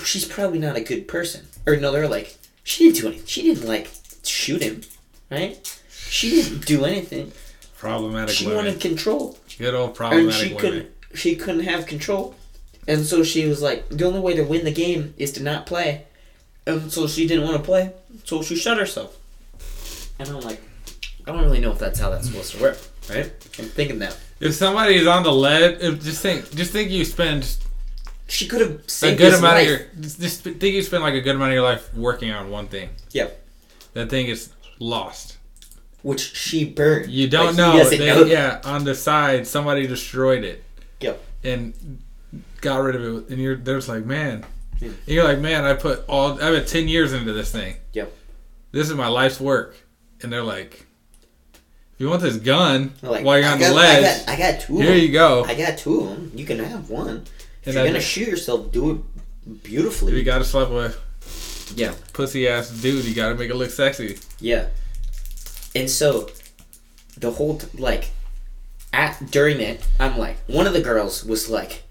she's probably not a good person. Or no, they're like, she didn't do anything. She didn't like shoot him, right? She didn't do anything. Problematic She women. wanted control, Good old and problematic she women. couldn't. She couldn't have control, and so she was like, the only way to win the game is to not play, and so she didn't want to play, so she shut herself. And I'm like, I don't really know if that's how that's supposed to work, right? I'm thinking that If somebody is on the lead, if, just think, just think you spend she could have a good amount life. of your, just just think you spend like a good amount of your life working on one thing. Yep. That thing is lost. which she burned. You don't Like, know. They- know. Yeah, on the side, somebody destroyed it. Yep. And got rid of it, and you're there's like, man, Yeah. and you're like, man, I put all I put ten years into this thing. Yep. This is my life's work, and they're like, if you want this gun Like, while you're on got, the ledge, I got, I got two. here of them. you go. I got two of them. You can have one. If And you're gonna shoot yourself, do it beautifully. you got to sleep with yeah. pussy ass dude, you got to make it look sexy. Yeah. And so, the whole t- like, at during it, I'm like, one of the girls was like,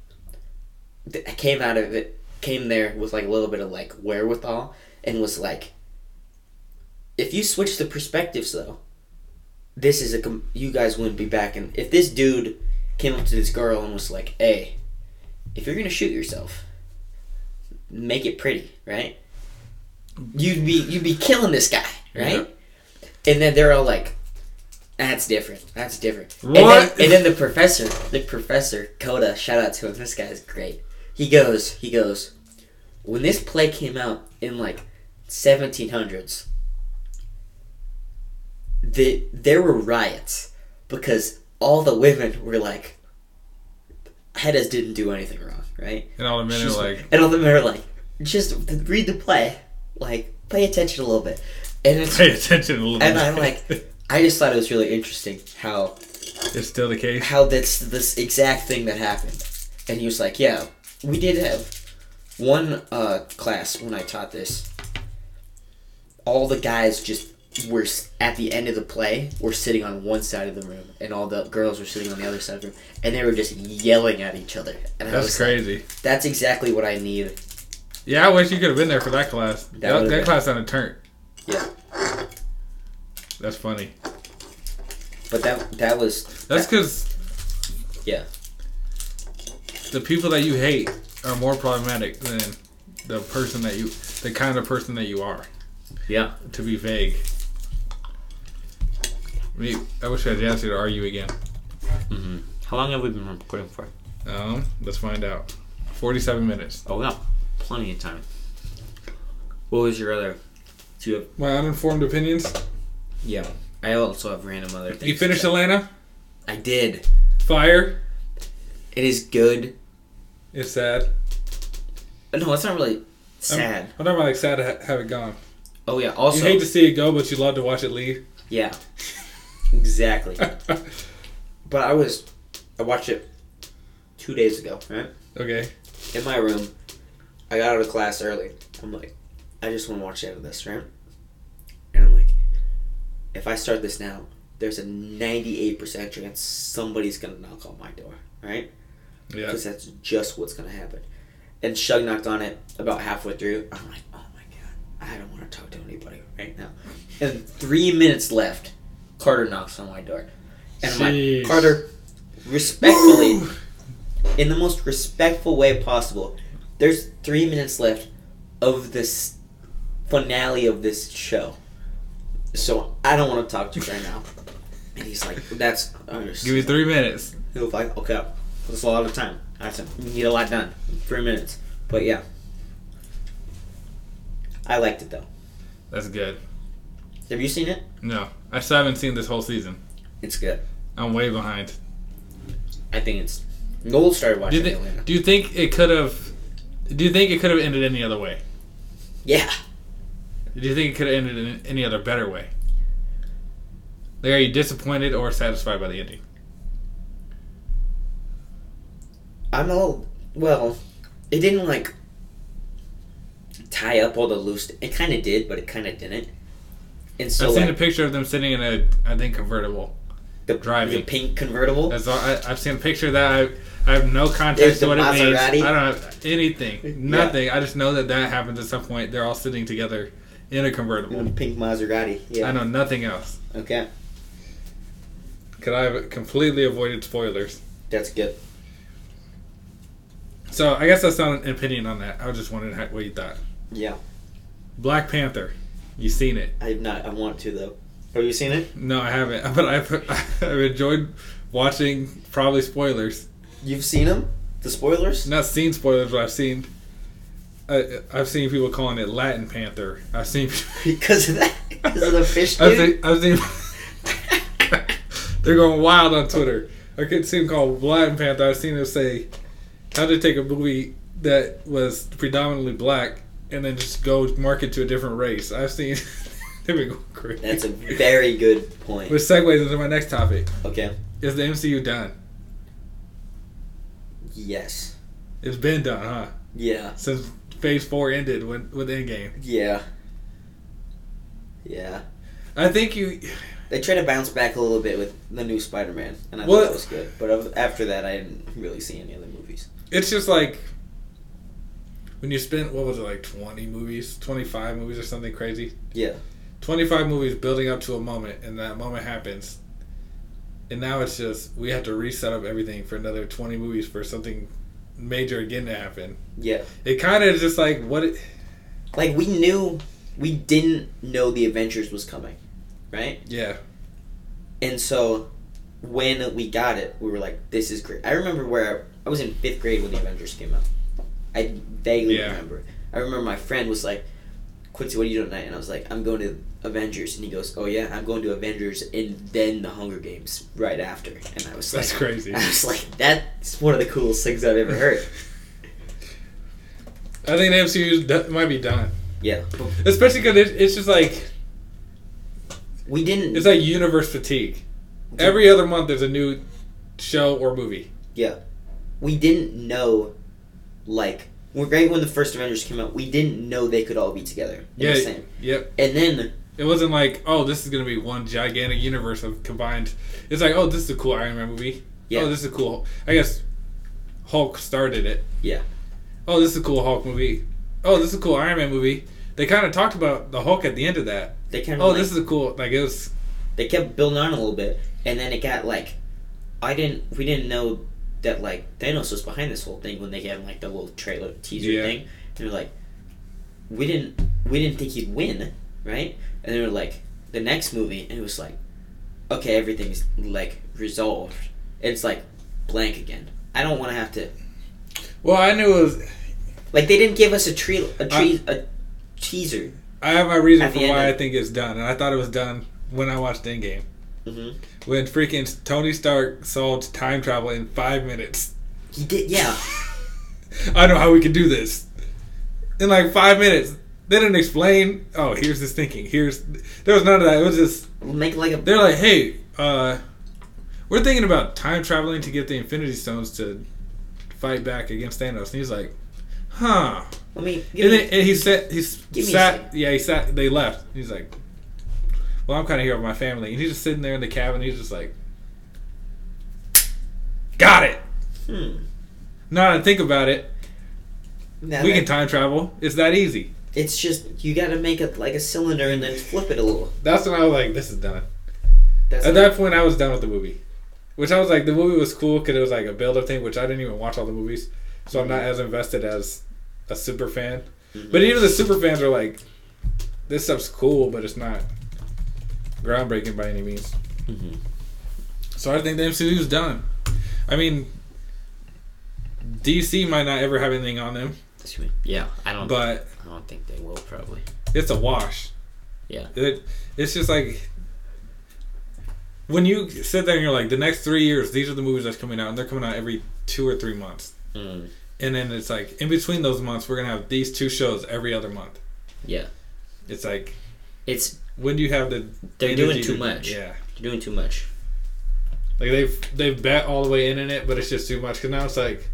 th- came out of it, came there with like a little bit of like wherewithal, and was like, if you switch the perspectives though, this is a com- you guys wouldn't be back and If this dude came up to this girl and was like, hey, if you're gonna shoot yourself, make it pretty, right? You'd be you'd be killing this guy, right? And then they're all like, "That's different. That's different." And What? then, and then the professor, the professor Coda, shout out to him. This guy's great. He goes, he goes. When this play came out in like 1700s, the there were riots because all the women were like, Heddas didn't do anything wrong, right? And all the men She's- are like, and all the men are like, just read the play, like pay attention a little bit, and it's pay attention a little and bit. I'm like, I just thought it was really interesting how it's still the case. how that's this exact thing that happened, and he was like, yeah, we did have one uh, class when I taught this. All the guys just were at the end of the play were sitting on one side of the room, and all the girls were sitting on the other side of the room, and they were just yelling at each other. And I That's was like, crazy. that's exactly what I need. Yeah, I wish you could have been there for that class. That, would've that class on a turn. Yeah. That's funny. But that that was That's because yeah. The people that you hate are more problematic than the person that you, the kind of person that you are. Yeah. To be vague. Me, I wish I had asked you to argue again. Mm-hmm. How long have we been recording for? Um, let's find out. Forty-seven minutes. Oh, yeah, plenty of time. What was your other? Do you have? My uninformed opinions. Yeah, I also have random other things. You finished Atlanta? I did. Fire. It is good. It's sad. No, it's not really sad. I'm not like sad to ha- have it gone. oh yeah. Also, you hate to see it go, but you love to watch it leave. yeah. Exactly. but I was, I watched it two days ago. Right. okay. in my room. I got out of class early. I'm like, I just want to watch out of this, right? And I'm like, if I start this now, there's a 98% chance somebody's gonna knock on my door, right? Yeah. Because that's just what's gonna happen. And Shug knocked on it about halfway through. I'm like, oh my god, I don't want to talk to anybody right now. And three minutes left. Carter knocks on my door, and I'm like, Carter, respectfully, in the most respectful way possible. There's three minutes left of this finale of this show. So I don't want to talk to you right now. And he's like, that's. Give me three minutes. He was like, okay, that's a lot of time. Said, you need a lot done. Three minutes. But yeah. I liked it though. That's good. Have you seen it? No, I still haven't seen this whole season. It's good. I'm way behind. I think it's. Noel started Do watching you, Atlanta. do you think it could have? Do you think it could have ended any other way? Yeah. Do you think it could have ended in any other better way? Like, are you disappointed or satisfied by the ending? I'm all well. It didn't like tie up all the loose. It kind of did, but it kind of didn't. And so I've seen like, a picture of them sitting in a, I think, convertible, The, Driving. the pink convertible. That's all. I, I've seen a picture of that. I, I have no context to what it means. I don't have anything. Nothing. I just know that that happens at some point. They're all sitting together in a convertible. Mm, pink Maserati. Yeah. I know nothing else. Okay, Because I have completely avoided spoilers. that's good. So I guess that's not an opinion on that. I was just wondering how, what you thought. Yeah, Black Panther. You seen it? I've not. I want to though. Have you seen it? No, I haven't. But I've I've enjoyed watching probably spoilers. You've seen them? The spoilers? Not seen spoilers, but I've seen. I, I've seen people calling it Latin Panther. I've seen. because of that. Because of the fish I've seen. I've seen they're going wild on Twitter. I could see them called Latin Panther. I've seen them say how to take a movie that was predominantly black and then just go market to a different race. I've seen. they've been going crazy. That's a very good point. Which segues into my next topic. Okay. Is the MCU done? Yes. It's been done, huh? Yeah. Since Phase Four ended with with Endgame. Yeah. Yeah. I think you. They try to bounce back a little bit with the new Spider-Man, and I Well- thought it was good. But after that, I didn't really see any other movies. It's just like when you spend what was it like twenty movies, twenty five movies or something crazy. Yeah. Twenty five movies building up to a moment, and that moment happens, and now it's just we have to reset up everything for another twenty movies for something major again to happen. Yeah. It kind of is just like what. It, Like we knew, we didn't know the Avengers was coming, right? yeah, And so when we got it, we were like, "This is great." I remember where I was in fifth grade when the Avengers came out. I vaguely Yeah. remember. I remember my friend was like, "Quincy, what are you doing tonight?" And I was like, "I'm going to Avengers." And he goes, "Oh yeah, I'm going to Avengers and then the Hunger Games right after." And I was like, that's like, crazy. I was like, "That's one of the coolest things I've ever heard." I think the MCU might be done, Yeah, especially because it, it's just like we didn't. it's like universe fatigue. Every other month, there's a new show or movie. Yeah. We didn't know, like, right when the first Avengers came out, we didn't know they could all be together. Yeah, The yep. And then, It wasn't like, oh, this is gonna be one gigantic universe of combined. It's like, oh, this is a cool Iron Man movie. Yeah. Oh, this is a cool. I guess Hulk started it. Yeah. Oh, this is a cool Hulk movie. Oh, this is a cool Iron Man movie. They kind of talked about the Hulk at the end of that. they kind of Oh, like, this is a cool. Like it was. they kept building on a little bit, and then it got like, I didn't, we didn't know that like Thanos was behind this whole thing when they had like the little trailer teaser Yeah. thing, and they're like, we didn't, we didn't think he'd win, right? And they were like, the next movie, and it was like, okay, everything's like resolved. It's like blank again. I don't want to have to Well, I knew it was. like they didn't give us a tree a tree a teaser. I have my reason for why of- I think it's done, and I thought it was done when I watched Endgame. Mm-hmm. When freaking Tony Stark solved time travel in five minutes. He did, yeah. I know how we can do this. In like five minutes. They didn't explain, oh, here's this thinking. Here's there was none of that. It was just We'll make like a they're like, hey, uh we're thinking about time traveling to get the Infinity Stones to fight back against Thanos. And he's like, huh. Let me. And, then, and he said he's Give me a sat yeah, he sat they left. He's like Well, I'm kinda here with my family and he's just sitting there in the cabin, he's just like Got it. hmm. Now that I think about it, Now we that- can time travel. It's that easy. It's just you got to make it like a cylinder and then flip it a little. That's when I was like, this is done. That's At that point, I was done with the movie. Which I was like, the movie was cool because it was like a build up thing, which I didn't even watch all the movies. So I'm not as invested as a super fan. Mhm. But even the super fans are like, this stuff's cool, but it's not groundbreaking by any means. Mhm. So I think the MCU is done. I mean, DC might not ever have anything on them, Yeah, I don't. but I don't think they will probably. it's a wash. Yeah. It, it's just like when you sit there and you're like, the next three years, these are the movies that's coming out, and they're coming out every two or three months. Mm. And then it's like, in between those months, we're gonna have these two shows every other month. Yeah. It's like, It's when do you have the? they're doing too to- much. Yeah, They're doing too much. like they've they've bet all the way in in it, but it's just too much. Because now it's like,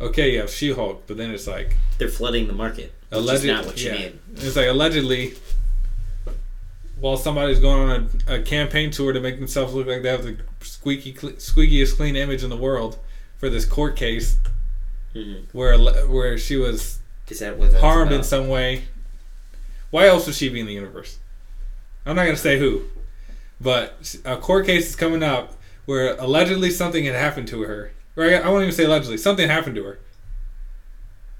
okay, you have She Hulk, but then it's like They're flooding the market. Which alleged. is not what you yeah. need. It's like allegedly, while somebody's going on a, a campaign tour to make themselves look like they have the squeaky squeakiest clean image in the world for this court case Mhm. where where she was Is that what that's harmed in some way. Why else would she be in the universe? I'm not gonna say who, but a court case is coming up where allegedly something had happened to her. Or I, I won't even say allegedly. Something happened to her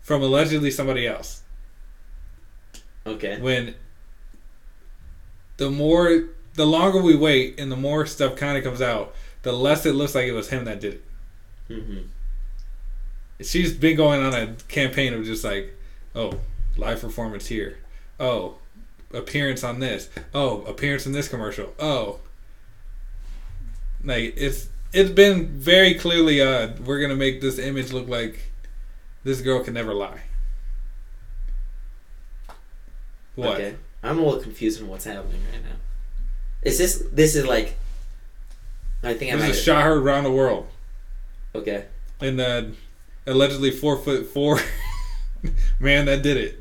from allegedly somebody else. Okay. When the more, the longer we wait, and the more stuff kind of comes out, the less it looks like it was him that did it. Mm-hmm. she's been going on a campaign of just like, oh, live performance here. Oh, appearance on this. Oh, appearance in this commercial. Oh. Like it's it's been very clearly uh we're gonna make this image look like this girl can never lie. What? Okay. I'm a little confused on what's happening right now. Is this this is like? I think I This is shot her around the world. okay. And the allegedly four foot four man that did it.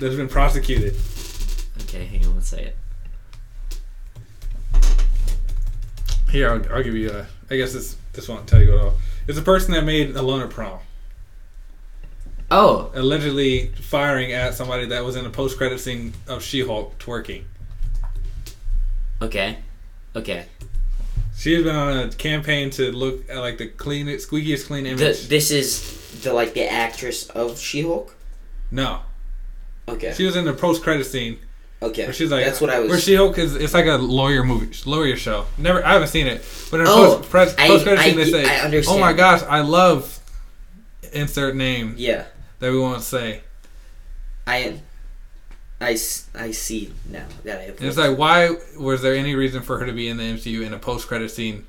That's been prosecuted. Okay. Hang on. Let's say it. Here, I'll, I'll give you a. I guess this this won't tell you at all. It's a person that made Alone at Prom, Oh. allegedly firing at somebody that was in a post credit scene of She-Hulk twerking. Okay. Okay. She's been on a campaign to look at like the cleanest, squeakiest clean The, this is the like the actress of She-Hulk. no, Okay. she was in the post credit scene Okay. where she's like, That's what I was. Where She-Hulk is, it's like a lawyer movie, lawyer show. Never, I haven't seen it, but in a Oh, post, credit scene they say. "Oh my gosh, I love." Insert name yeah. that we won't say. I, I, I see now that I. It's like, why was there any reason for her to be in the MCU in a post credit scene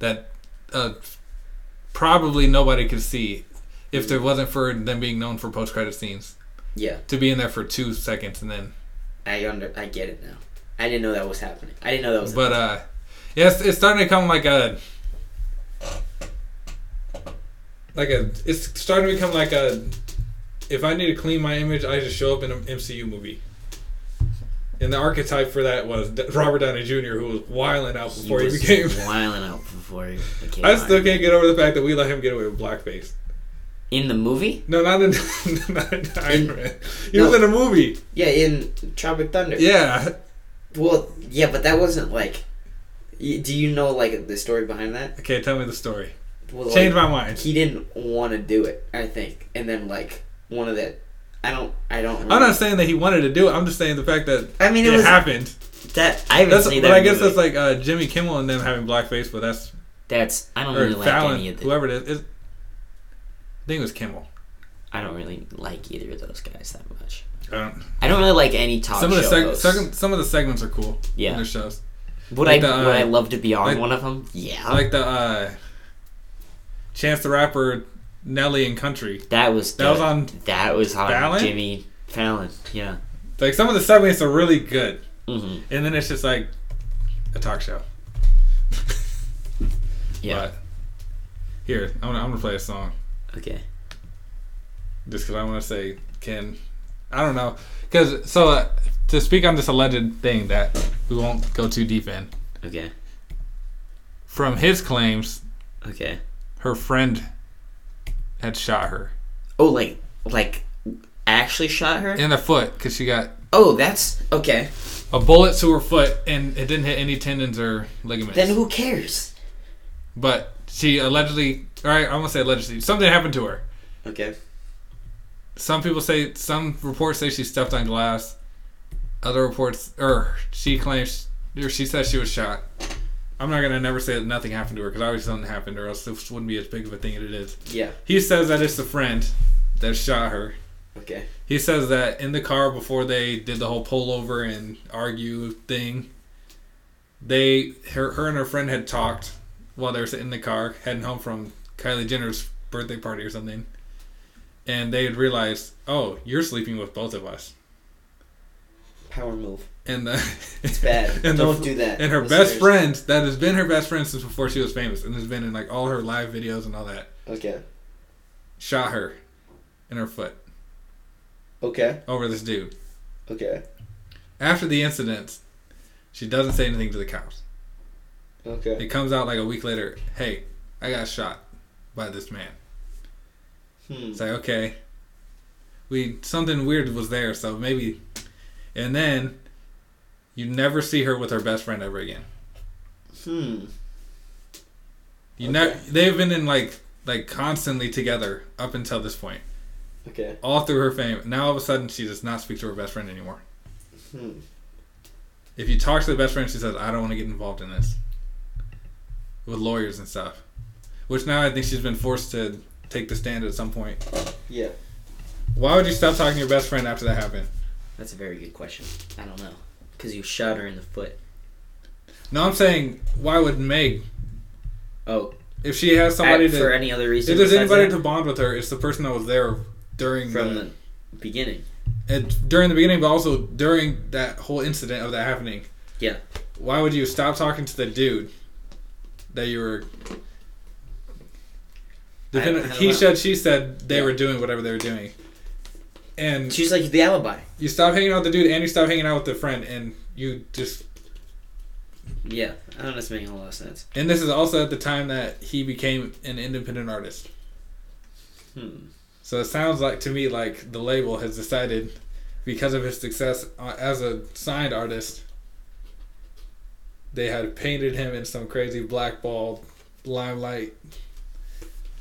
that uh, probably nobody could see if there wasn't for them being known for post credit scenes yeah. to be in there for two seconds and then. I under. I get it now. I didn't know that was happening. I didn't know that was. But uh, yeah, it's, it's starting to become like a. Like a, it's starting to become like a. If I need to clean my image, I just show up in an MCU movie. And the archetype for that was Robert Downey Jr., who was wiling out before he, was became. wiling out before he became. I still can't get over the fact that we let him get away with blackface. In the movie. No, not in, not in Iron In- Man. He no. was in a movie. Yeah, in Tropic Thunder. Yeah. Well, yeah, but that wasn't like. Do you know like the story behind that? Okay, tell me the story. Well, like, Change my mind. He didn't want to do it. I think, and then like one of the. I don't. I don't. I'm not saying that he wanted to do it. I'm just saying the fact that I mean, it, it, was happened. that. I haven't That's, seen but that. I guess that's like uh, Jimmy Kimmel and them having blackface, but that's That's. I don't really like any of the. whoever it is. It, I think it was Kimmel. I don't really like either of those guys that much. I don't, I don't really like any talk some of the seg- second, some of the segments are cool. Yeah. in their shows. Would like I? the, uh, would I love to be on like- one of them? Yeah. Like the uh, Chance the Rapper, Nelly and Country. that was. That was good. on That was on Fallon? Jimmy Fallon. Yeah. Like some of the segments are really good, hmm and then it's just like a talk show. Yeah. But here, I'm gonna, I'm gonna play a song Okay. just because I want to say, can I don't know, because so uh, to speak on this alleged thing that we won't go too deep in. Okay. From his claims, Okay. her friend had shot her Oh, like like actually shot her? in the foot because she got Oh, that's okay. a bullet to her foot and it didn't hit any tendons or ligaments. Then who cares? But she allegedly, all right, I'm gonna say allegedly, something happened to her. Okay. Some people say, some reports say she stepped on glass. Other reports, or she claims, or she says she was shot. I'm not gonna never say that nothing happened to her because obviously something happened, or else this wouldn't be as big of a thing as it is. Yeah. He says that it's the friend that shot her. Okay. He says that in the car before they did the whole pull over and argue thing, they her, her and her friend had talked while they were sitting in the car heading home from Kylie Jenner's birthday party or something. And they had realized, oh, you're sleeping with both of us. Power move. And the, It's bad. And Don't do that. And her listeners. best friend, that has been her best friend since before she was famous, and has been in like all her live videos and all that, Okay. shot her in her foot Okay. over this dude. Okay. After the incident, she doesn't say anything to the cops. Okay. It comes out like a week later. Hey, I got shot by this man. Hmm. It's like okay, we something weird was there, so maybe, and then you never see her with her best friend ever again. Hmm. You Okay. never. They've been in like like constantly together up until this point, Okay. all through her fame. Now all of a sudden she does not speak to her best friend anymore. Hmm. If you talk to the best friend, she says, "I don't want to get involved in this." With lawyers and stuff, which now I think she's been forced to take the stand at some point. Yeah. Why would you stop talking to your best friend after that happened? That's a very good question. I don't know. Because you shot her in the foot. No, I'm saying why would Meg Oh, if she has somebody at- to for any other reason? if there's anybody that? to bond with her, it's the person that was there during from the, the beginning. and during the beginning, but also during that whole incident of that happening. Yeah. Why would you stop talking to the dude that you were? Depending, I don't he said, she said they Yeah. were doing whatever they were doing, and She's like the alibi. you stop hanging out with the dude, and you stop hanging out with the friend, and you just. Yeah. I don't know. It's making a lot of sense. And this is also at the time that he became an independent artist. Hmm. So it sounds like to me like the label has decided, because of his success uh, as a signed artist, they had painted him in some crazy blackball limelight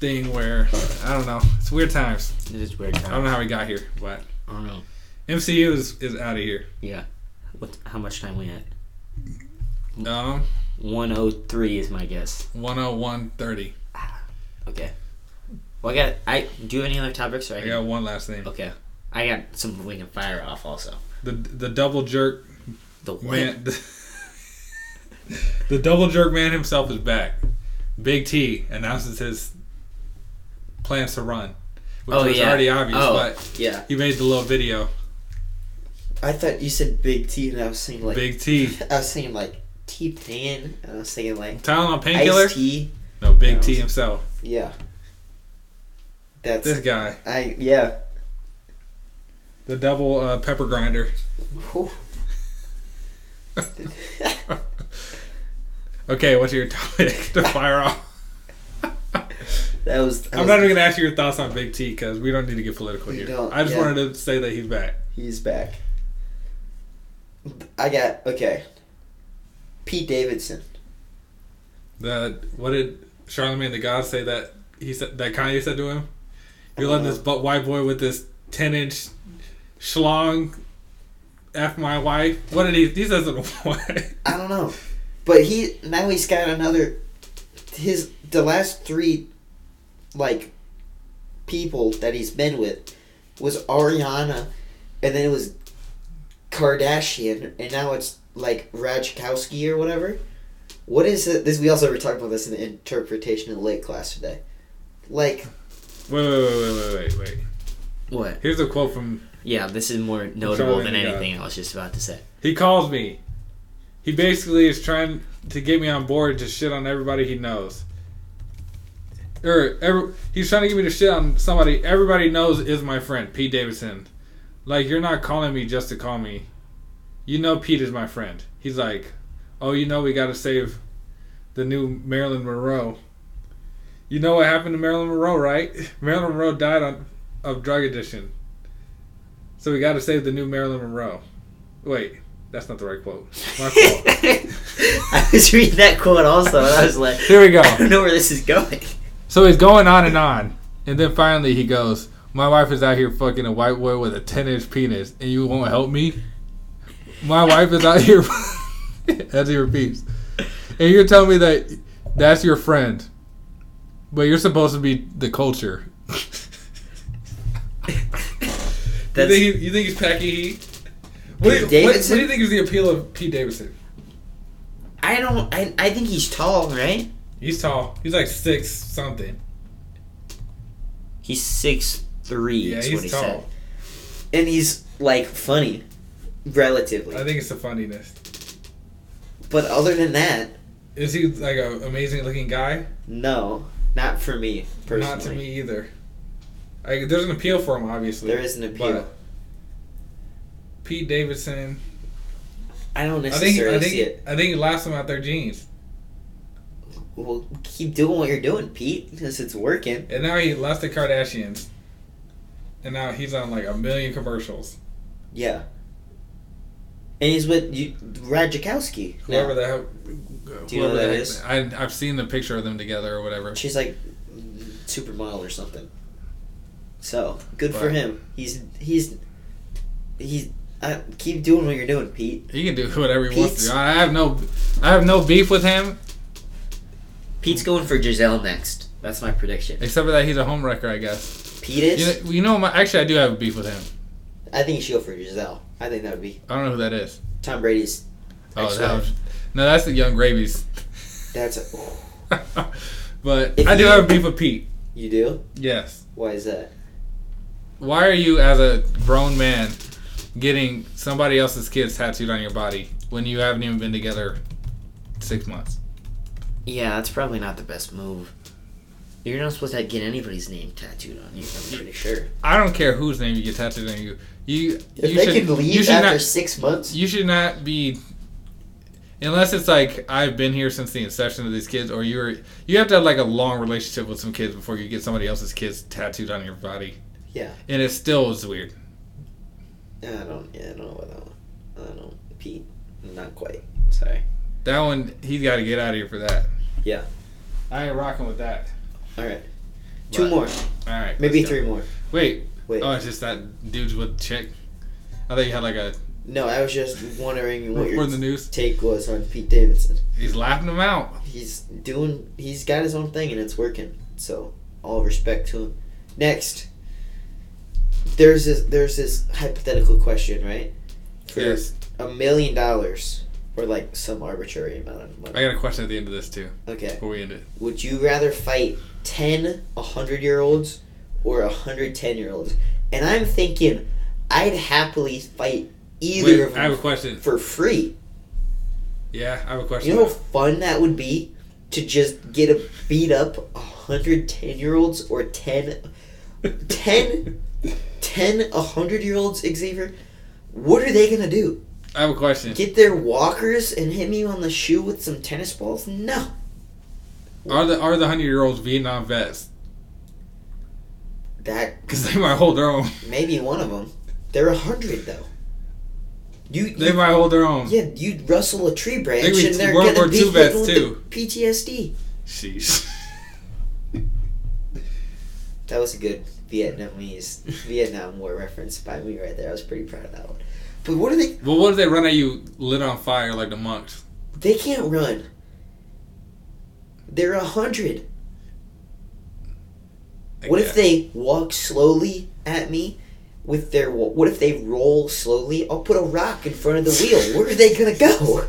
thing where I don't know. It's weird times. It is weird. times. I don't know how we got here, but I don't know. MCU is, is out of here. Yeah. What? How much time we at? Um, One oh three is my guess. one oh one thirty. Okay. Well, I got. I do you have any other topics? Or I I got one last thing. Okay. I got some we can fire off also. The the double jerk The what? man. The, double jerk man himself is back. Big T announces his plans to run, which Oh, was yeah. already obvious, Oh. but Yeah. he made the little video. I thought you said Big T, and I was saying like Big T, I was saying like T Pain, and I was saying like Tylenol painkiller. Ice T. No, Big T himself. Yeah. That's This guy, I yeah. the double uh, pepper grinder. Okay, what's your topic to fire off? That was. That I'm was not even gonna ask you your thoughts on Big T because we don't need to get political here. I just yeah. wanted to say that he's back. He's back. I got okay. Pete Davidson. The what did Charlamagne the God say that he said that Kanye said to him? You I let don't this uh-huh. butt white boy with this ten inch schlong f my wife. What did he? He says it what? I don't know, but he now he's got another. His the last three, like, people that he's been with, was Ariana, and then it was Kardashian, and now it's like Rajkowski or whatever. What is it? This we also were talking about this in the interpretation of the late class today. Like Wait, wait, wait, wait, wait, wait, wait. what? Here's a quote from Yeah, this is more notable than the God. anything I was just about to say. He calls me. He basically is trying to get me on board to shit on everybody he knows. Or every, he's trying to get me to shit on somebody everybody knows is my friend, Pete Davidson. Like you're not calling me just to call me. You know Pete is my friend. He's like, "Oh, you know we got to save the new Marilyn Monroe." You know what happened to Marilyn Monroe, right? Marilyn Monroe died on of drug addiction. So we got to save the new Marilyn Monroe. Wait, that's not the right quote. My fault. I was reading that quote also, and I was like, Here we go. I don't know where this is going. So he's going on and on, and then finally he goes, "My wife is out here fucking a white boy with a ten inch penis, and you won't help me. My wife is out here." As he repeats, and you're telling me that that's your friend, but you're supposed to be the culture. you, That's, think he, you think he's packy heat? What do, you, Pete what, what do you think is the appeal of Pete Davidson? I don't. I, I think he's tall, right? He's tall. He's like six something. He's six three. Yeah, is he's what he tall. said, and he's like funny, relatively. I think it's the funniness. but other than that, Is he like an amazing looking guy? no, not for me personally. Not to me either. I, there's an appeal for him, obviously. There is an appeal. Pete Davidson, I don't I think necessarily I think see it. I think he laughs them out their jeans, Well, keep doing what you're doing, Pete, because it's working. and now he left the Kardashians, and now he's on like a million commercials. Yeah. And he's with you, Ratajkowski. Whoever now. the hell. Do you know whoever who that the heck- is? I I've seen the picture of them together or whatever. She's like supermodel or something. So good for him. He's he's he's. Uh, keep doing what you're doing, Pete. He can do whatever he wants to. do. I have no I have no beef with him, Pete's hmm. going for Gisele next. That's my prediction. except for that he's a homewrecker, I guess. Pete is. You know, you know my, actually I do have a beef with him. I think he should go for Gisele. I think that would be I don't know who that is. Tom Brady's. Oh, that was, no, that's the Young Gravies. That's a. but If I do you- have a beef with Pete. You do? Yes. Why is that? Why are you, as a grown man, getting somebody else's kids tattooed on your body when you haven't even been together six months? Yeah, that's probably not the best move. You're not supposed to get anybody's name tattooed on you. I'm pretty sure. I don't care whose name you get tattooed on you. You If you they should, can leave you after not six months, you should not be unless it's like I've been here since the inception of these kids, or you're you have to have like a long relationship with some kids before you get somebody else's kids tattooed on your body, yeah. and it still is weird. I don't. Yeah, I don't know about that one. I don't Pete. Not quite. Sorry. That one he's got to get out of here for that. Yeah. I ain't rocking with that. All right. Two But- more. All right, Maybe let's go. three more. Wait, Wait. oh, it's just that dudes with chick. I thought you had like a No, I was just wondering what report your in the news. take was on Pete Davidson. He's laughing them out. He's doing. He's got his own thing and it's working. So all respect to him. Next. There's this. There's this hypothetical question, right? For Yes, a million dollars or like some arbitrary amount of money. I got a question at the end of this too. Okay. Before we end it, Would you rather fight 10 100 year olds or 110 year olds? And I'm thinking I'd happily fight either Wait, of I have a question. for free. Yeah, I have a question. You know how fun that would be to just get a beat up 110 year olds or 10 10 10 100 year olds Xavier? What are they going to do? I have a question. Get their walkers and hit me on the shoe with some tennis balls? No. Are the are the hundred year olds Vietnam vets? That Because they might hold their own. Maybe one of them. They're a hundred though. You, They you might hold their own. yeah, you'd rustle a tree branch They and they're World gonna War be II vets, too. PTSD. Sheesh. That was a good Vietnamese Vietnam War reference by me right there. I was pretty proud of that one. But what are they? Well, what if they run at you lit on fire like the monks? They can't run. They're a hundred. What if they walk slowly at me with their? What if they roll slowly? I'll put a rock in front of the wheel. Where are they gonna go?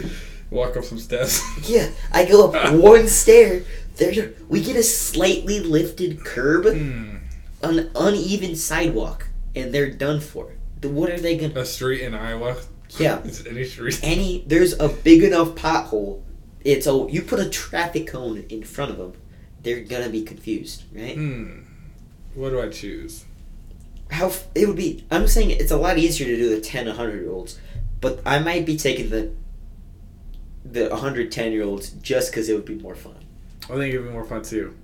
walk up some steps? Yeah, I go up one stair. There, we get a slightly lifted curb, Hmm. an uneven sidewalk, and they're done for. The- What are they gonna? A street in Iowa. Yeah, It's any street. any there's a big enough pothole. It's a you put a traffic cone in front of them, they're gonna be confused, right? Hmm. What do I choose? How it would be? I'm saying it's a lot easier to do the 10, 100 year olds, but I might be taking the the 110 year olds just because it would be more fun. I think it'd be more fun too.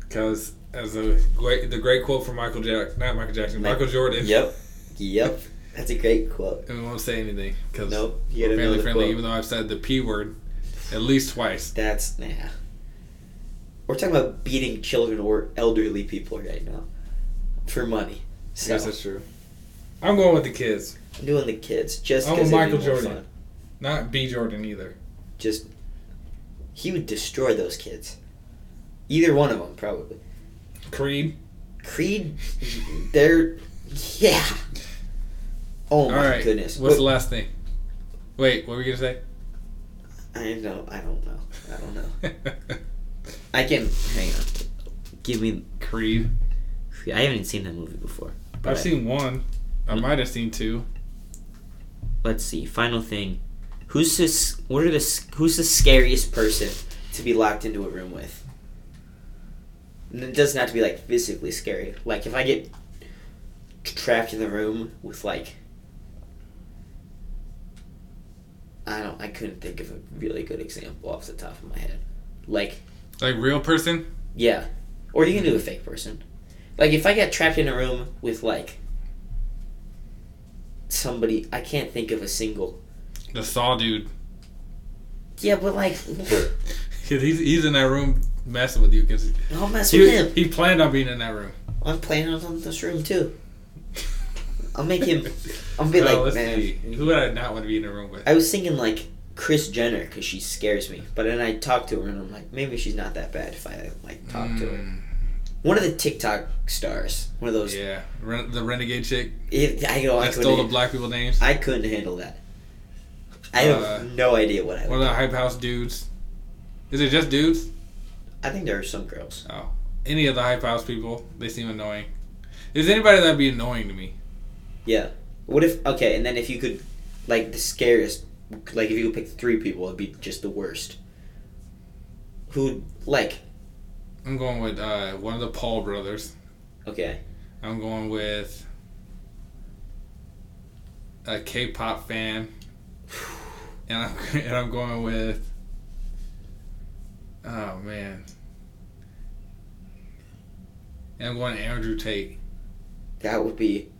Because as a great the great quote from Michael Jack, not Michael Jackson, Michael Jordan. Yep, yep, that's a great quote. And we won't say anything because Nope, you we're family friendly. quote. Even though I've said the p word at least twice. That's nah. We're talking about beating children or elderly people right now for money. So Yes, that's true. I'm going with the kids, I'm doing the kids just I'm because a be Michael Jordan. fun. not B Jordan either. Just he would destroy those kids. Either one of them probably. Creed. Creed, they're yeah. Oh All my right. goodness! What's the last thing? Wait, what were you gonna say? I don't. I don't know. I don't know. I can hang on. Give me. Creed. I haven't seen that movie before. I've seen one. I Mm. might have seen two. Let's see. Final thing. Who's this? What are the? Who's the scariest person to be locked into a room with? And it doesn't have to be like physically scary. Like if I get trapped in the room with like I don't. I couldn't think of a really good example off the top of my head. Like, Like real person. yeah, or you can do a fake person. Like, if I get trapped in a room with like somebody, I can't think of a single. The Saw dude. Yeah, but like, he's he's in that room messing with you because I'll mess with he, him. he planned on being in that room. I'm planning on this room too. I'll make him. I'll be Oh, like, man. see. Who would I not want to be in a room with? I was thinking like Kris Jenner because she scares me, but then I talk to her and I'm like, maybe she's not that bad if I like talk to her. Mm, One of the TikTok stars, one of those. Yeah, Ren- the renegade chick If, I go, I stole the black people names. I couldn't handle that. I have Uh, no idea what I One of the hype house dudes. Is it just dudes? I think there are some girls. Oh, any of the hype house people, they seem annoying. Is anybody that'd be annoying to me? Yeah. What if? Okay, and then if you could, like the scariest, like if you could pick three people, it'd be just the worst. Who like? I'm going with uh, one of the Paul brothers. Okay. I'm going with a K-pop fan, and I'm and I'm going with. Oh man. And I'm going Andrew Tate. That would be.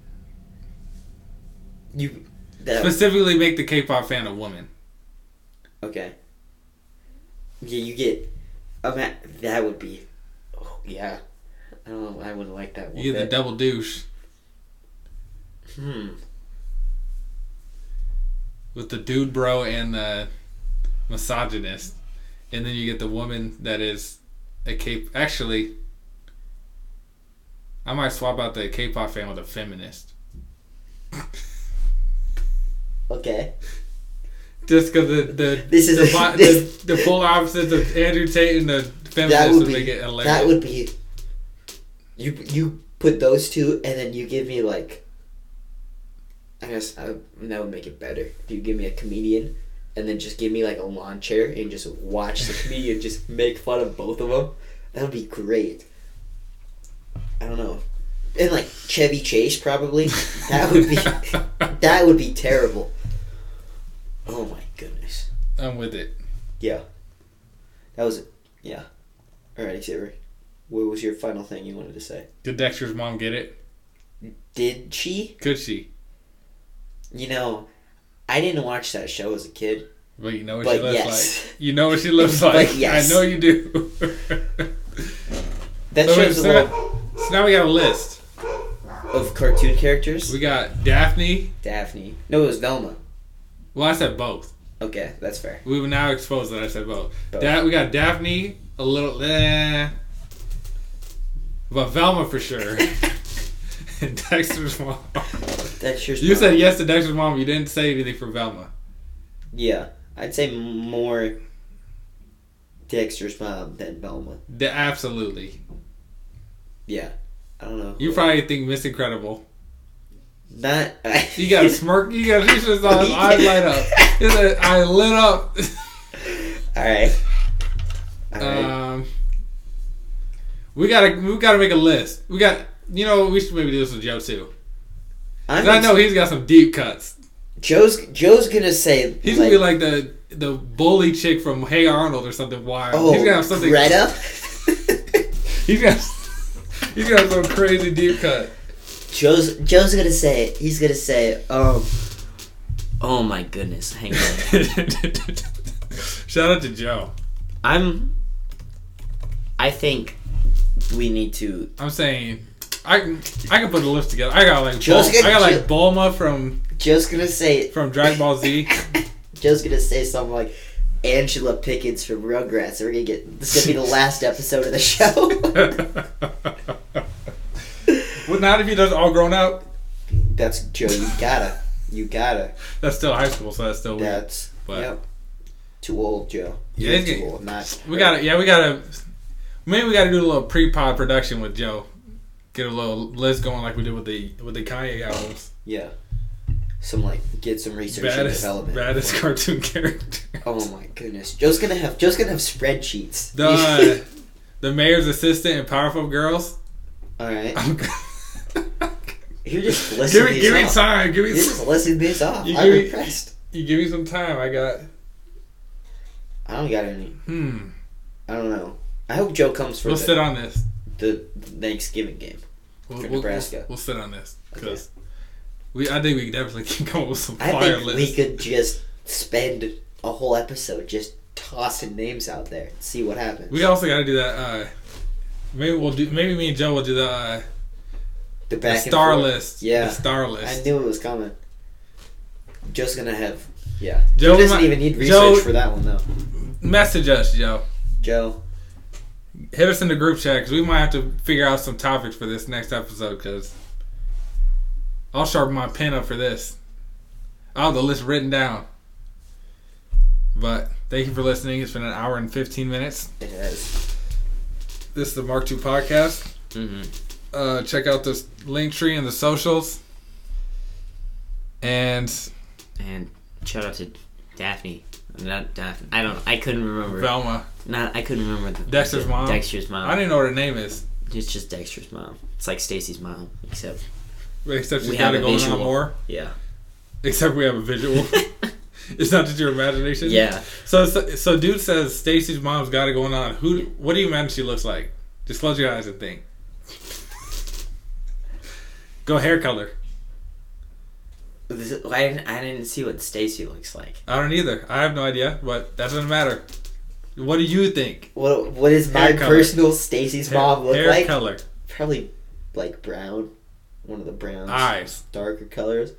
You. That Specifically, make the K-pop fan a woman. okay. Yeah, you get. a Um, that would be. Oh, yeah. I don't know. I wouldn't like that one. You get the double douche Hmm. with the dude bro and the misogynist, and then you get the woman that is a K. Actually, I might swap out the K-pop fan with a feminist. Okay. Just because the the This is the, a- this- the, the polar opposites of Andrew Tate and the That feminist would be. make it hilarious. That would be. You you put those two, and then you give me like. I guess I, that would make it better. If you give me a comedian, and then just give me like a lawn chair and just watch the comedian just make fun of both of them, that would be great. I don't know, and like Chevy Chase probably. That would be that would be terrible. Oh my goodness. I'm with it. Yeah. That was it. yeah. Alright, Xavier. What was your final thing you wanted to say? Did Dexter's mom get it? Did she? Could she? You know, I didn't watch that show as a kid. But you know what But she looks yes. like. You know what she looks But like. yes. I know you do. That So, show's a so, little so now we got a list. of cartoon characters. We got Daphne. Daphne. No, it was Velma. Well, I said both. Okay, that's fair. We've now exposed that I said both. Both. Da- we got Daphne, a little, eh. But Velma for sure. and Dexter's mom. Sure. You said yes to Dexter's mom. You didn't say anything for Velma. Yeah, I'd say more Dexter's mom than Velma. Absolutely. Yeah, I don't know. You probably think Miss Incredible. Not. You got a smirk. You got. You should saw his eyes light up. His eye lit up. All right. All right. Um, we gotta we gotta make a list. We got you know we should maybe do this with Joe too. I know he's got some deep cuts. Joe's Joe's gonna say He's gonna be like the the bully chick from Hey Arnold or something wild. oh he's gonna have something. Greta. He's got he's got some crazy deep cut. Joe's Joe's gonna say it. he's gonna say um. Oh my goodness! Hang on. Shout out to Joe. I'm. I think we need to. I'm saying. I can I can put a list together. I got like Joe's Bul- I gonna- got like Joe- Bulma from Joe's gonna say. from Dragon Ball Z. Joe's gonna say something like Angela Pickles from Rugrats. And we're gonna get this is gonna be the last episode of the show. well, not if he does all grown up. That's Joe. You gotta. You gotta. That's still high school, so that's still weird. That's. But- yep. Too old, Joe. Yeah, You're he's too old. Not. We got to Yeah, we got to. Maybe we got to do a little pre-pod production with Joe. Get a little list going like we did with the with the Kanye albums. Yeah. Some like get some research and Baddest, development. baddest before- cartoon character. Oh my goodness. Joe's gonna have Joe's gonna have spreadsheets. The the mayor's assistant and Powerpuff Girls. Alright. I'm- You're just give listing me give me off. time. Give me. You're just listing these off. You I'm give me- impressed. You give me some time. I got. I don't got any. Hmm. I don't know. I hope Joe comes for We'll the, sit on this. the Thanksgiving game. We'll, For we'll, Nebraska. We'll, we'll sit on this Okay. because we. I think we definitely can come up with some I fire think lists. we could just spend a whole episode just tossing names out there and see what happens. We also got to do that. Uh, maybe we'll do. Maybe me and Joe will do that. uh, the the back and star forth. list. Yeah. the star list. I knew it was coming. Joe's gonna have. Yeah. Joe Joe doesn't might- even need research Joe- for that one though. Message us, Joe. Joe. Hit us in the group chat because we might have to figure out some topics for this next episode. Because I'll sharpen my pen up for this. I'll have the list written down. But thank you for listening. It's been an hour and fifteen minutes. It has. This is the Mark Two podcast. Mm-hmm. Uh, check out the Linktree and the socials. And And shout out to Daphne. Not Daphne. I don't. I couldn't remember. Velma. Not. I couldn't remember the, Dexter's mom? Dexter's mom. I don't know what her name is, It's just Dexter's mom. It's like Stacy's mom, except except she's got it a going visual. on more. yeah. Except we have a visual. it's not just your imagination. yeah. So, so, so dude says Stacy's mom's got it going on. Who? What do you imagine she looks like? Just close your eyes and think. Go hair color. This I didn't. I didn't see what Stacy looks like. I don't either. I have no idea, but that doesn't matter. What do you think? What What is my Hair color. personal Stacy's mom look hair like? color, Probably like brown. One of the browns. eyes. Darker colors.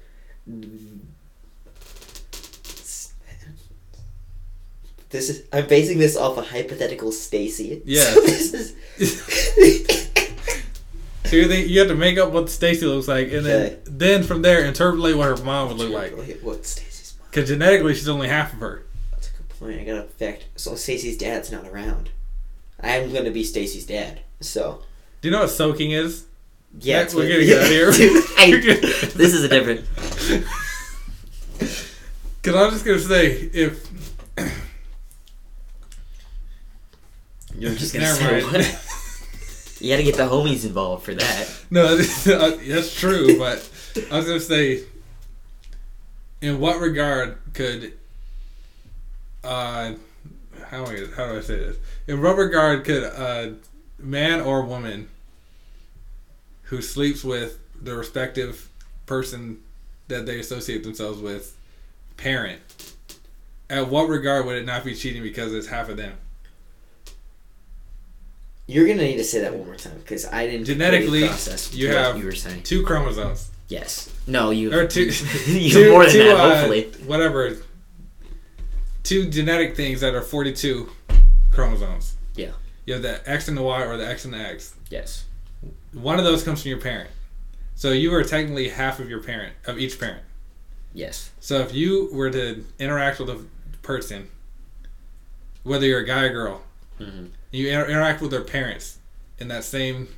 This is. I'm basing this off a hypothetical Stacy. Yeah. So this is. So you you have to make up what Stacy looks like, and then Okay. then from there interpolate what her mom would look like. What Stacy's mom? Because genetically, she's only half of her. That's a good point. I gotta fact. So Stacy's dad's not around. I'm gonna be Stacy's dad. So Do you know what soaking is? yeah, we're gonna get out of here. Dude, I, this is a different. Because I'm just gonna say if You're just gonna Never say mind. what? You got to get the homies involved for that. no, uh, that's true. But I was gonna say, in what regard could uh how do I, how do I say this? In what regard could a man or woman who sleeps with the respective person that they associate themselves with parent, at what regard would it not be cheating because it's half of them? You're gonna need to say that one more time because I didn't Genetically, process. you have you were saying. two chromosomes. Yes. No, you. Or two, you two- more than two, that. uh, hopefully. whatever. Two genetic things that are forty-two chromosomes. Yeah. You have the X and the Y, or the X and the X. Yes. One of those comes from your parent, so you are technically half of your parent of each parent. Yes. So if you were to interact with a person, whether you're a guy or girl, hmm you inter- interact with their parents in that same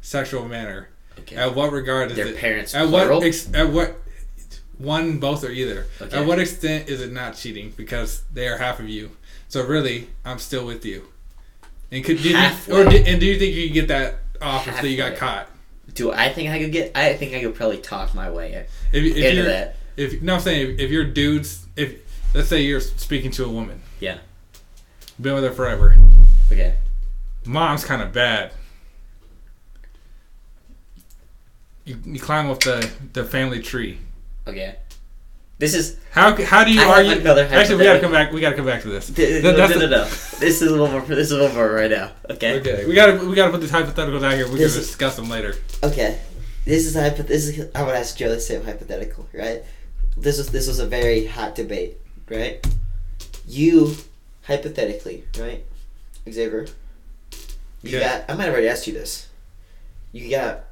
sexual manner. Okay. At what regard is Their it? parents At plural. what? Ex, at what? One, both, or either. Okay. At what extent is it not cheating because they are half of you? So really, I'm still with you. And could you, or did, and do you think you could get that off if you got caught? Do I think I could get? I think I could probably talk my way If, if into that. if no, I'm saying if, if you're dudes, if let's say you're speaking to a woman, Yeah. been with her forever, Okay. mom's kind of bad. You, you climb up the, the family tree. Okay. This is How how do you I argue? Actually, we gotta come back. We gotta come back to this. no, no, no, no, no. This is what we're this is what we're right now. Okay. Okay, we gotta we gotta put these hypotheticals out here. We can This discuss them later. Okay, this is hypo- This is I would ask Joe the same hypothetical, right? This was this was a very hot debate, right? You hypothetically, right, Xavier? You Yeah. got. I might have already asked you this. You got,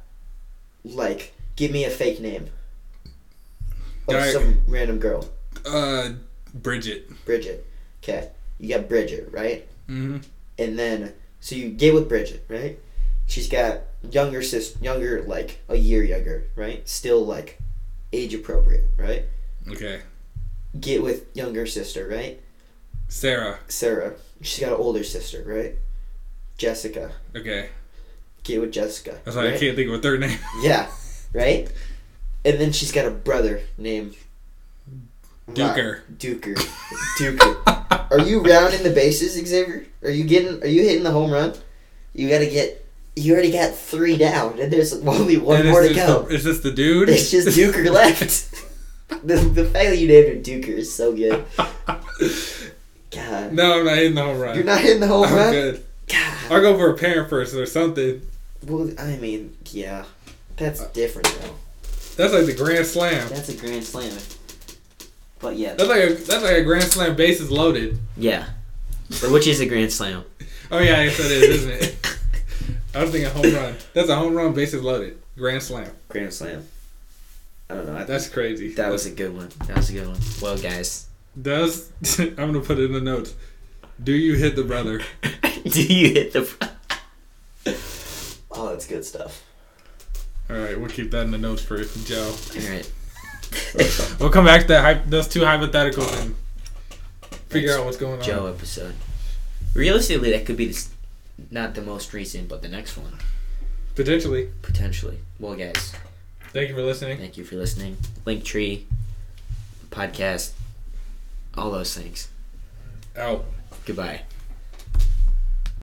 like, give me a fake name of some random girl, Uh, Bridget. Bridget. Okay, you got Bridget, right? Mm-hmm. and then so you get with Bridget, right? She's got younger sis, younger like a year younger, right? Still like age appropriate, right? Okay, Get with younger sister, right? Sarah. Sarah. She's got an older sister, right? Jessica. Okay, Get with Jessica. that's why I can't think of a third name. Yeah, right. And then she's got a brother named Duker. Duker. Duker. Are you rounding the bases, Xavier? Are you getting? Are you hitting the home run? You got to get. You already got three down, and there's only one And more to go. The, it's just the dude. It's just Duker left. the, the fact that you named him Duker is so good. God. no, I'm not hitting the home run. You're not hitting the home I'm run? good. God. I'll go for a parent first or something. Well, I mean, yeah. That's different, though. That's like the grand slam. That's a grand slam. But yeah. That's like a that's like a grand slam bases loaded. Yeah. But which is a grand slam? Oh yeah, I guess that is, isn't it? I was thinking a home run. That's a home run bases loaded. Grand slam. Grand slam. I don't know. I, That's crazy. that was a good one. That was a good one. Well, guys, Does I'm gonna put it in the notes. Do you hit the brother? do you hit the? Oh, that's good stuff. All right, we'll keep that in the notes for Joe. All right. We'll come back to that, those two hypotheticals and figure out what's going on. Joe episode. Realistically, that could be this, not the most recent, but the next one Potentially. potentially. Well, guys, Thank you for listening. thank you for listening. Linktree, podcast, all those things. Out. Goodbye.